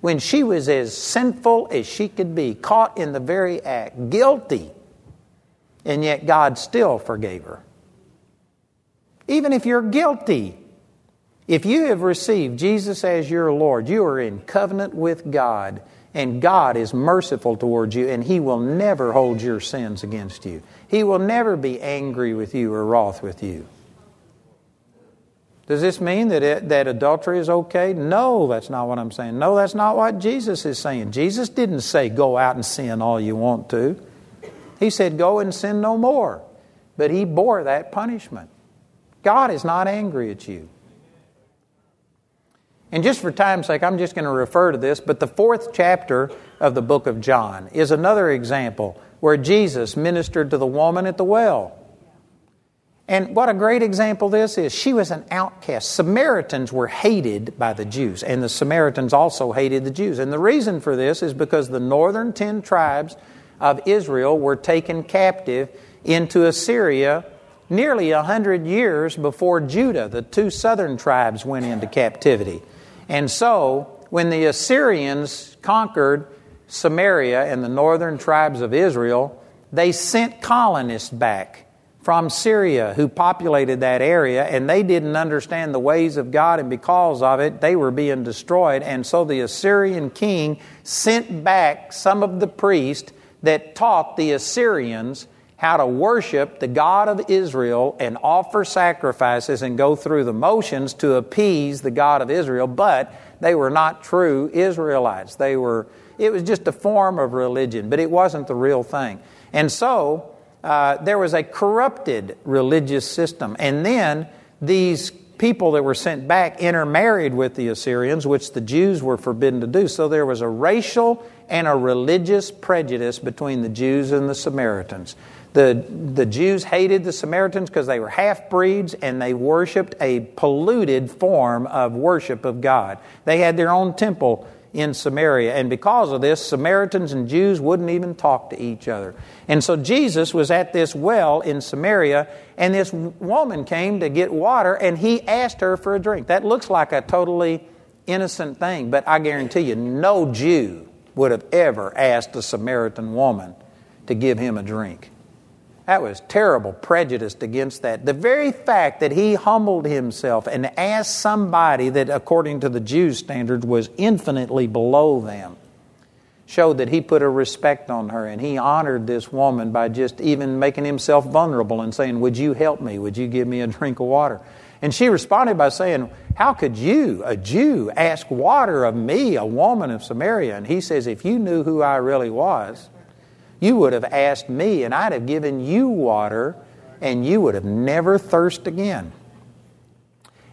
when she was as sinful as she could be, caught in the very act, guilty, and yet God still forgave her. Even if you're guilty, if you have received Jesus as your Lord, you are in covenant with God, and God is merciful towards you, and He will never hold your sins against you. He will never be angry with you or wroth with you. Does this mean that, it, that adultery is okay? No, that's not what I'm saying. No, that's not what Jesus is saying. Jesus didn't say, go out and sin all you want to. He said, go and sin no more. But He bore that punishment. God is not angry at you. And just for time's sake, I'm just going to refer to this, but the fourth chapter of the book of John is another example where Jesus ministered to the woman at the well. And what a great example this is. She was an outcast. Samaritans were hated by the Jews, and the Samaritans also hated the Jews. And the reason for this is because the northern ten tribes of Israel were taken captive into Assyria nearly a hundred years before Judah, the two southern tribes, went into captivity. And so, when the Assyrians conquered Samaria and the northern tribes of Israel, they sent colonists back from Syria who populated that area, and they didn't understand the ways of God, and because of it, they were being destroyed. And so the Assyrian king sent back some of the priests that taught the Assyrians how to worship the God of Israel and offer sacrifices and go through the motions to appease the God of Israel, but they were not true Israelites. They were, it was just a form of religion, but it wasn't the real thing. And so, uh, there was a corrupted religious system. And then these people that were sent back intermarried with the Assyrians, which the Jews were forbidden to do. So there was a racial and a religious prejudice between the Jews and the Samaritans. The, the Jews hated the Samaritans because they were half breeds and they worshiped a polluted form of worship of God. They had their own temple in Samaria. And because of this, Samaritans and Jews wouldn't even talk to each other. And so Jesus was at this well in Samaria, and this woman came to get water, and he asked her for a drink. That looks like a totally innocent thing, but I guarantee you, no Jew would have ever asked a Samaritan woman to give him a drink. That was terrible, prejudiced against that. The very fact that he humbled himself and asked somebody that, according to the Jews' standards, was infinitely below them showed that he put a respect on her and he honored this woman by just even making himself vulnerable and saying, Would you help me? Would you give me a drink of water? And she responded by saying, How could you, a Jew, ask water of me, a woman of Samaria? And he says, If you knew who I really was, you would have asked me, and I'd have given you water, and you would have never thirst again.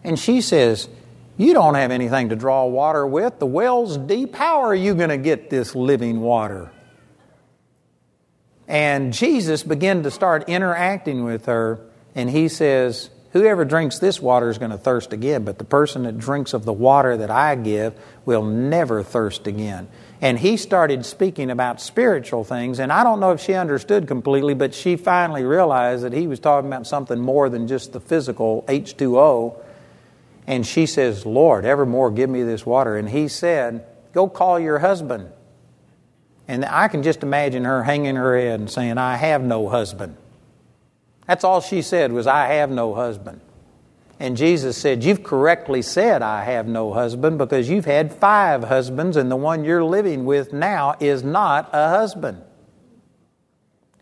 And she says, You don't have anything to draw water with. The well's deep. How are you going to get this living water? And Jesus began to start interacting with her, and he says, Whoever drinks this water is going to thirst again, but the person that drinks of the water that I give will never thirst again and he started speaking about spiritual things. And I don't know if she understood completely, but she finally realized that he was talking about something more than just the physical H2O. And she says, Lord, evermore give me this water. And he said, Go call your husband. And I can just imagine her hanging her head and saying, I have no husband. That's all she said was, I have no husband. And Jesus said, You've correctly said, I have no husband, because you've had five husbands, and the one you're living with now is not a husband.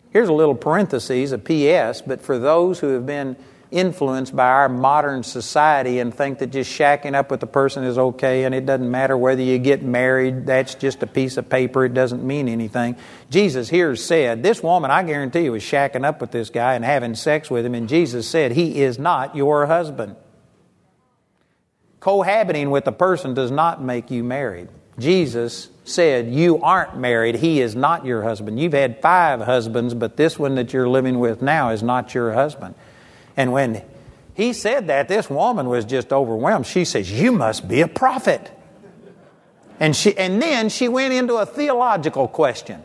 Here's a little parenthesis, a PS, but for those who have been influenced by our modern society and think that just shacking up with a person is okay and it doesn't matter whether you get married, that's just a piece of paper, it doesn't mean anything. Jesus here said, This woman, I guarantee you, was shacking up with this guy and having sex with him, and Jesus said, He is not your husband. Cohabiting with a person does not make you married. Jesus said, You aren't married. He is not your husband. You've had five husbands, but this one that you're living with now is not your husband. And when he said that, this woman was just overwhelmed. She says, You must be a prophet. And, she, and then she went into a theological question.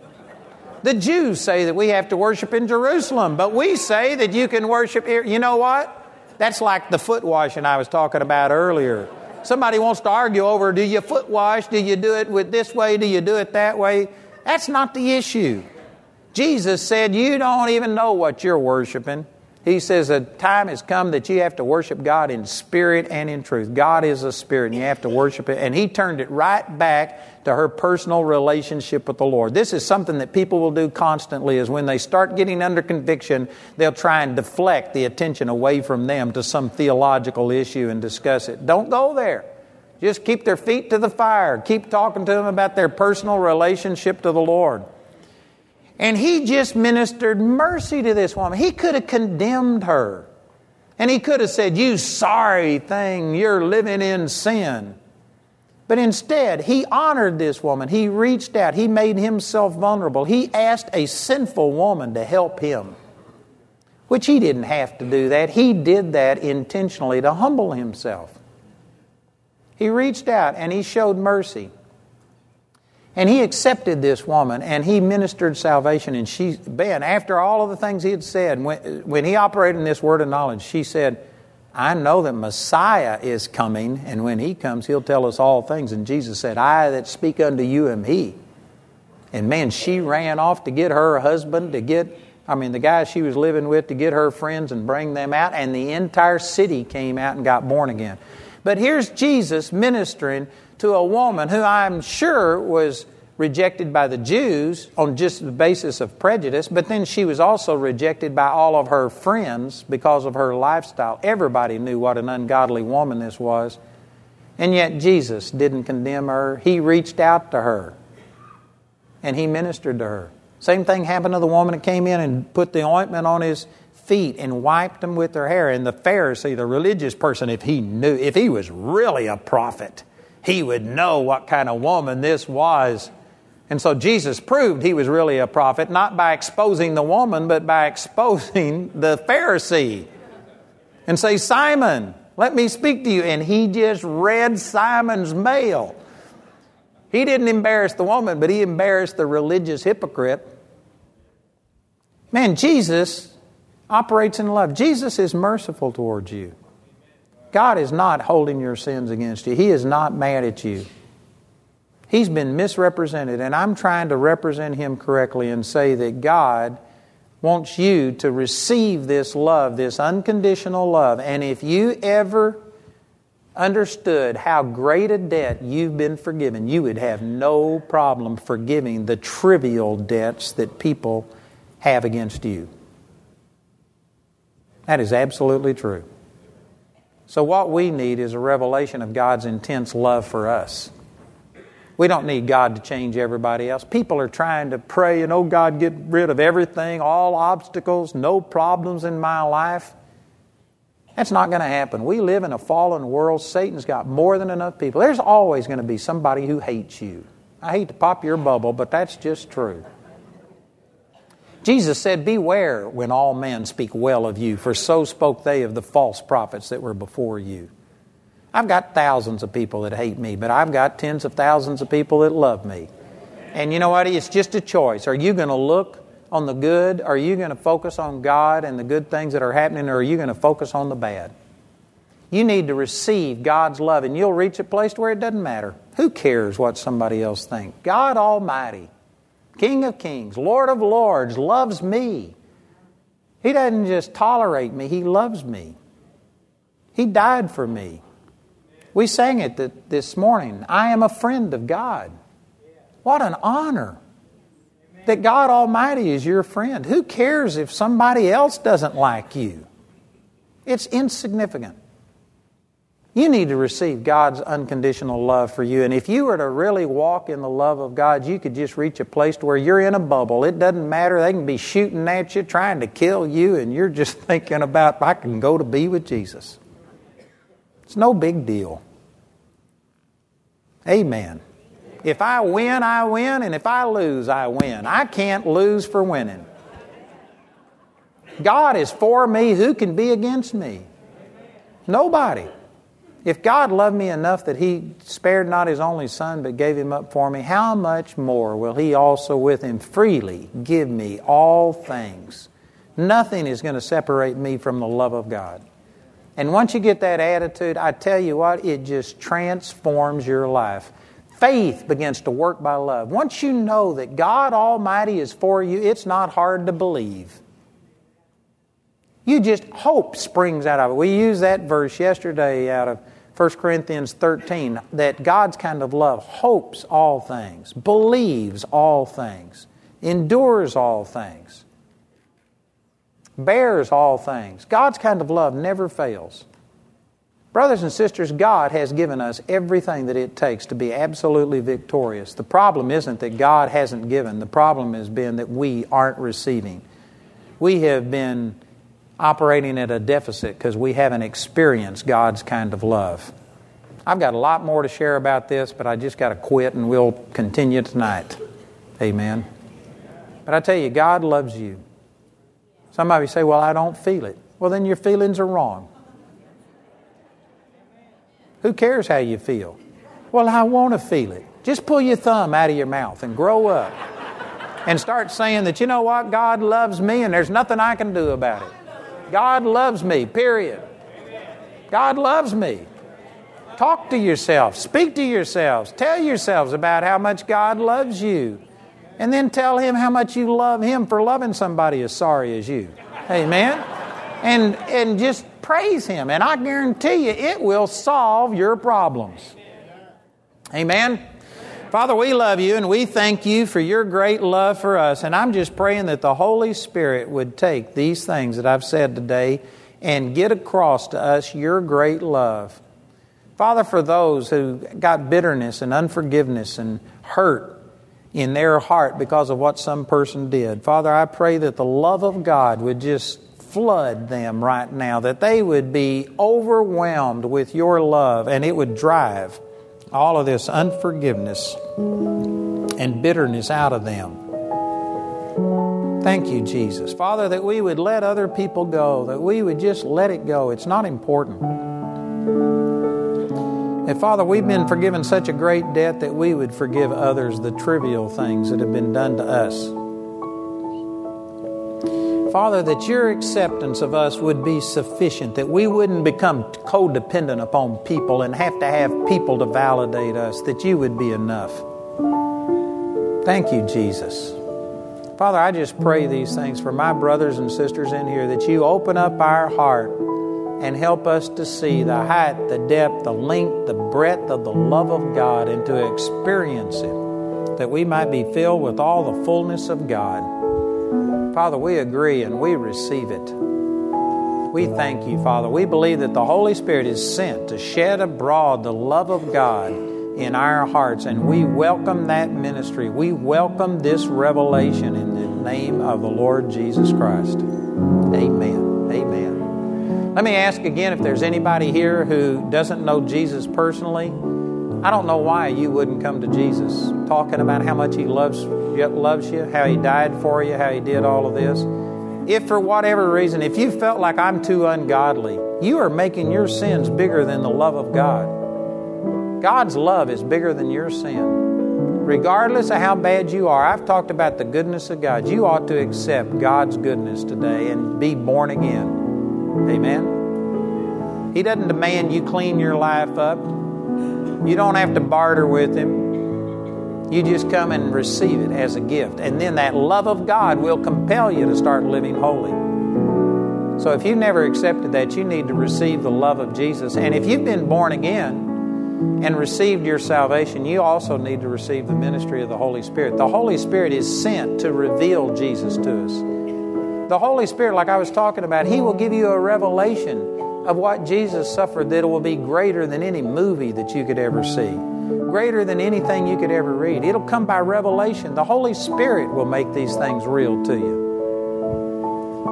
The Jews say that we have to worship in Jerusalem, but we say that you can worship here. You know what? That's like the foot washing I was talking about earlier. Somebody wants to argue over do you foot wash? Do you do it with this way? Do you do it that way? That's not the issue. Jesus said, You don't even know what you're worshiping. He says a time has come that you have to worship God in spirit and in truth. God is a spirit and you have to worship it. And he turned it right back to her personal relationship with the Lord. This is something that people will do constantly is when they start getting under conviction, they'll try and deflect the attention away from them to some theological issue and discuss it. Don't go there. Just keep their feet to the fire. Keep talking to them about their personal relationship to the Lord. And he just ministered mercy to this woman. He could have condemned her. And he could have said, You sorry thing, you're living in sin. But instead, he honored this woman. He reached out. He made himself vulnerable. He asked a sinful woman to help him, which he didn't have to do that. He did that intentionally to humble himself. He reached out and he showed mercy. And he accepted this woman and he ministered salvation. And she, Ben, after all of the things he had said, when, when he operated in this word of knowledge, she said, I know that Messiah is coming, and when he comes, he'll tell us all things. And Jesus said, I that speak unto you am he. And man, she ran off to get her husband, to get I mean, the guy she was living with to get her friends and bring them out, and the entire city came out and got born again. But here's Jesus ministering to a woman who I'm sure was rejected by the Jews on just the basis of prejudice, but then she was also rejected by all of her friends because of her lifestyle. Everybody knew what an ungodly woman this was. And yet Jesus didn't condemn her. He reached out to her and he ministered to her. Same thing happened to the woman that came in and put the ointment on his feet and wiped them with her hair. And the Pharisee, the religious person, if he knew, if he was really a prophet, he would know what kind of woman this was. And so Jesus proved he was really a prophet, not by exposing the woman, but by exposing the Pharisee. And say, Simon, let me speak to you. And he just read Simon's mail. He didn't embarrass the woman, but he embarrassed the religious hypocrite. Man, Jesus operates in love. Jesus is merciful towards you. God is not holding your sins against you, He is not mad at you. He's been misrepresented, and I'm trying to represent Him correctly and say that God wants you to receive this love, this unconditional love. And if you ever understood how great a debt you've been forgiven, you would have no problem forgiving the trivial debts that people have against you. That is absolutely true. So, what we need is a revelation of God's intense love for us. We don't need God to change everybody else. People are trying to pray and, oh, God, get rid of everything, all obstacles, no problems in my life. That's not going to happen. We live in a fallen world. Satan's got more than enough people. There's always going to be somebody who hates you. I hate to pop your bubble, but that's just true. Jesus said, Beware when all men speak well of you, for so spoke they of the false prophets that were before you. I've got thousands of people that hate me, but I've got tens of thousands of people that love me. And you know what? It's just a choice. Are you going to look on the good? Are you going to focus on God and the good things that are happening, or are you going to focus on the bad? You need to receive God's love, and you'll reach a place where it doesn't matter. Who cares what somebody else thinks? God Almighty, King of Kings, Lord of Lords, loves me. He doesn't just tolerate me, He loves me. He died for me. We sang it this morning. I am a friend of God. What an honor that God Almighty is your friend. Who cares if somebody else doesn't like you? It's insignificant. You need to receive God's unconditional love for you. And if you were to really walk in the love of God, you could just reach a place to where you're in a bubble. It doesn't matter. They can be shooting at you, trying to kill you, and you're just thinking about, I can go to be with Jesus. It's no big deal. Amen. If I win, I win, and if I lose, I win. I can't lose for winning. God is for me. Who can be against me? Nobody. If God loved me enough that He spared not His only Son but gave Him up for me, how much more will He also with Him freely give me all things? Nothing is going to separate me from the love of God. And once you get that attitude, I tell you what, it just transforms your life faith begins to work by love. Once you know that God Almighty is for you, it's not hard to believe. You just hope springs out of it. We used that verse yesterday out of 1 Corinthians 13 that God's kind of love hopes all things, believes all things, endures all things, bears all things. God's kind of love never fails. Brothers and sisters, God has given us everything that it takes to be absolutely victorious. The problem isn't that God hasn't given, the problem has been that we aren't receiving. We have been operating at a deficit because we haven't experienced God's kind of love. I've got a lot more to share about this, but I just got to quit and we'll continue tonight. Amen. But I tell you, God loves you. Somebody say, Well, I don't feel it. Well, then your feelings are wrong. Who cares how you feel? Well, I want to feel it. Just pull your thumb out of your mouth and grow up and start saying that, you know what, God loves me and there's nothing I can do about it. God loves me, period. God loves me. Talk to yourself, speak to yourselves, tell yourselves about how much God loves you. And then tell him how much you love him for loving somebody as sorry as you. Amen. And, and just praise him. And I guarantee you, it will solve your problems. Amen. Father, we love you and we thank you for your great love for us. And I'm just praying that the Holy Spirit would take these things that I've said today and get across to us your great love. Father, for those who got bitterness and unforgiveness and hurt in their heart because of what some person did, Father, I pray that the love of God would just flood them right now, that they would be overwhelmed with your love and it would drive all of this unforgiveness and bitterness out of them. Thank you, Jesus. Father, that we would let other people go, that we would just let it go. It's not important. And Father, we've been forgiven such a great debt that we would forgive others the trivial things that have been done to us. Father, that your acceptance of us would be sufficient, that we wouldn't become codependent upon people and have to have people to validate us, that you would be enough. Thank you, Jesus. Father, I just pray these things for my brothers and sisters in here, that you open up our heart and help us to see the height, the depth, the length, the breadth of the love of God and to experience it, that we might be filled with all the fullness of God. Father, we agree and we receive it. We thank you, Father. We believe that the Holy Spirit is sent to shed abroad the love of God in our hearts, and we welcome that ministry. We welcome this revelation in the name of the Lord Jesus Christ. Amen. Amen. Let me ask again if there's anybody here who doesn't know Jesus personally. I don't know why you wouldn't come to Jesus talking about how much He loves, loves you, how He died for you, how He did all of this. If for whatever reason, if you felt like I'm too ungodly, you are making your sins bigger than the love of God. God's love is bigger than your sin. Regardless of how bad you are, I've talked about the goodness of God. You ought to accept God's goodness today and be born again. Amen? He doesn't demand you clean your life up. You don't have to barter with Him. You just come and receive it as a gift. And then that love of God will compel you to start living holy. So if you've never accepted that, you need to receive the love of Jesus. And if you've been born again and received your salvation, you also need to receive the ministry of the Holy Spirit. The Holy Spirit is sent to reveal Jesus to us. The Holy Spirit, like I was talking about, He will give you a revelation of what Jesus suffered that will be greater than any movie that you could ever see, greater than anything you could ever read. It'll come by revelation. The Holy Spirit will make these things real to you.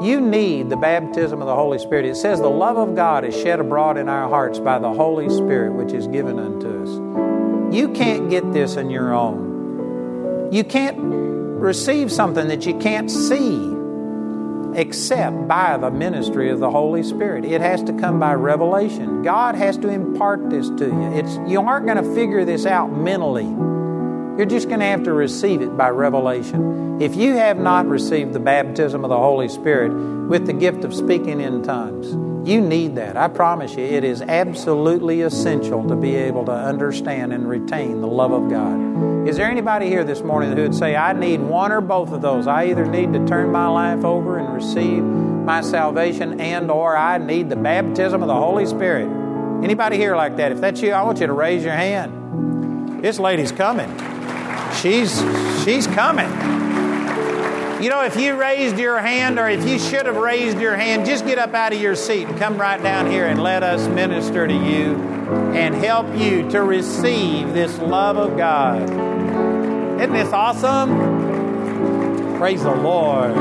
You need the baptism of the Holy Spirit. It says the love of God is shed abroad in our hearts by the Holy Spirit which is given unto us. You can't get this on your own. You can't receive something that you can't see except by the ministry of the Holy Spirit. It has to come by revelation. God has to impart this to you. It's, you aren't going to figure this out mentally. You're just going to have to receive it by revelation. If you have not received the baptism of the Holy Spirit with the gift of speaking in tongues, you need that. I promise you, it is absolutely essential to be able to understand and retain the love of God. Is there anybody here this morning who would say, I need one or both of those? I either need to turn my life over and receive my salvation and or I need the baptism of the Holy Spirit. Anybody here like that? If that's you, I want you to raise your hand. This lady's coming. She's she's coming. You know, if you raised your hand or if you should have raised your hand, just get up out of your seat and come right down here and let us minister to you and help you to receive this love of God. Isn't this awesome? Praise the Lord.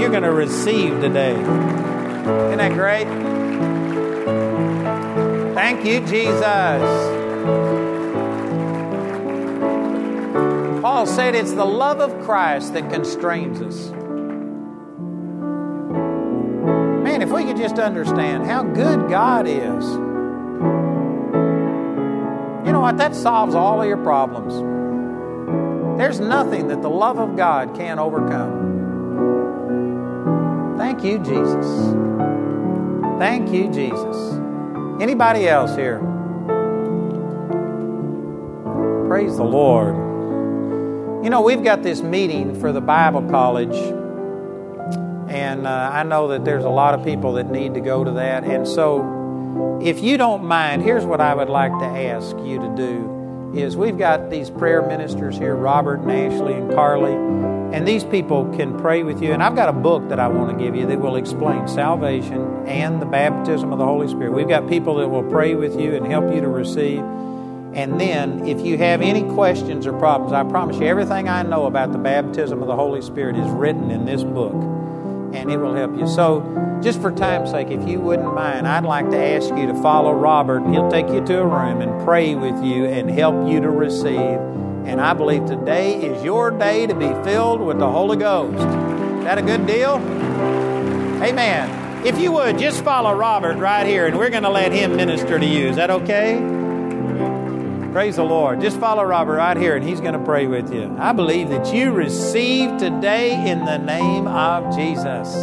You're going to receive today. Isn't that great? Thank you, Jesus. Paul said it's the love of Christ that constrains us. Man, if we could just understand how good God is, you know what? That solves all of your problems. There's nothing that the love of God can't overcome. Thank you, Jesus. Thank you, Jesus. Anybody else here? Praise the Lord. You know, we've got this meeting for the Bible College, and uh, I know that there's a lot of people that need to go to that. And so, if you don't mind, here's what I would like to ask you to do is we've got these prayer ministers here, Robert and Ashley and Carly, and these people can pray with you. And I've got a book that I want to give you that will explain salvation and the baptism of the Holy Spirit. We've got people that will pray with you and help you to receive. And then, if you have any questions or problems, I promise you, everything I know about the baptism of the Holy Spirit is written in this book, and it will help you. So, just for time's sake, if you wouldn't mind, I'd like to ask you to follow Robert. He'll take you to a room and pray with you and help you to receive. And I believe today is your day to be filled with the Holy Ghost. Is that a good deal? Amen. If you would, just follow Robert right here, and we're going to let him minister to you. Is that okay? Praise the Lord. Just follow Robert right here, and he's going to pray with you. I believe that you receive today in the name of Jesus.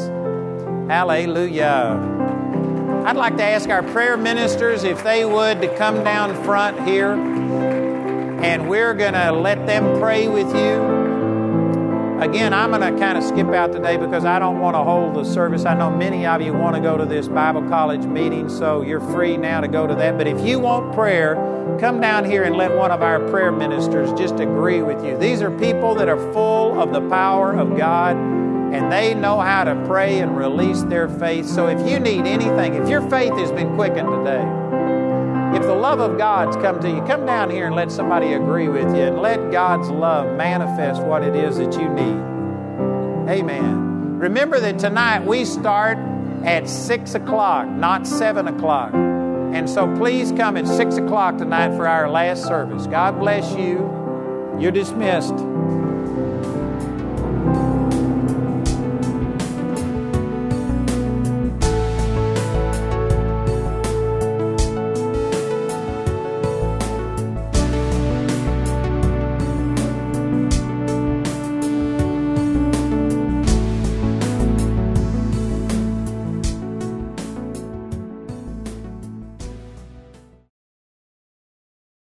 Hallelujah. I'd like to ask our prayer ministers if they would to come down front here, and we're going to let them pray with you. Again, I'm going to kind of skip out today because I don't want to hold the service. I know many of you want to go to this Bible college meeting, so you're free now to go to that. But if you want prayer, come down here and let one of our prayer ministers just agree with you. These are people that are full of the power of God and they know how to pray and release their faith. So if you need anything, if your faith has been quickened today, if the love of God's come to you, come down here and let somebody agree with you and let God's love manifest what it is that you need. Amen. Remember that tonight we start at 6 o'clock, not 7 o'clock. And so please come at 6 o'clock tonight for our last service. God bless you. You're dismissed.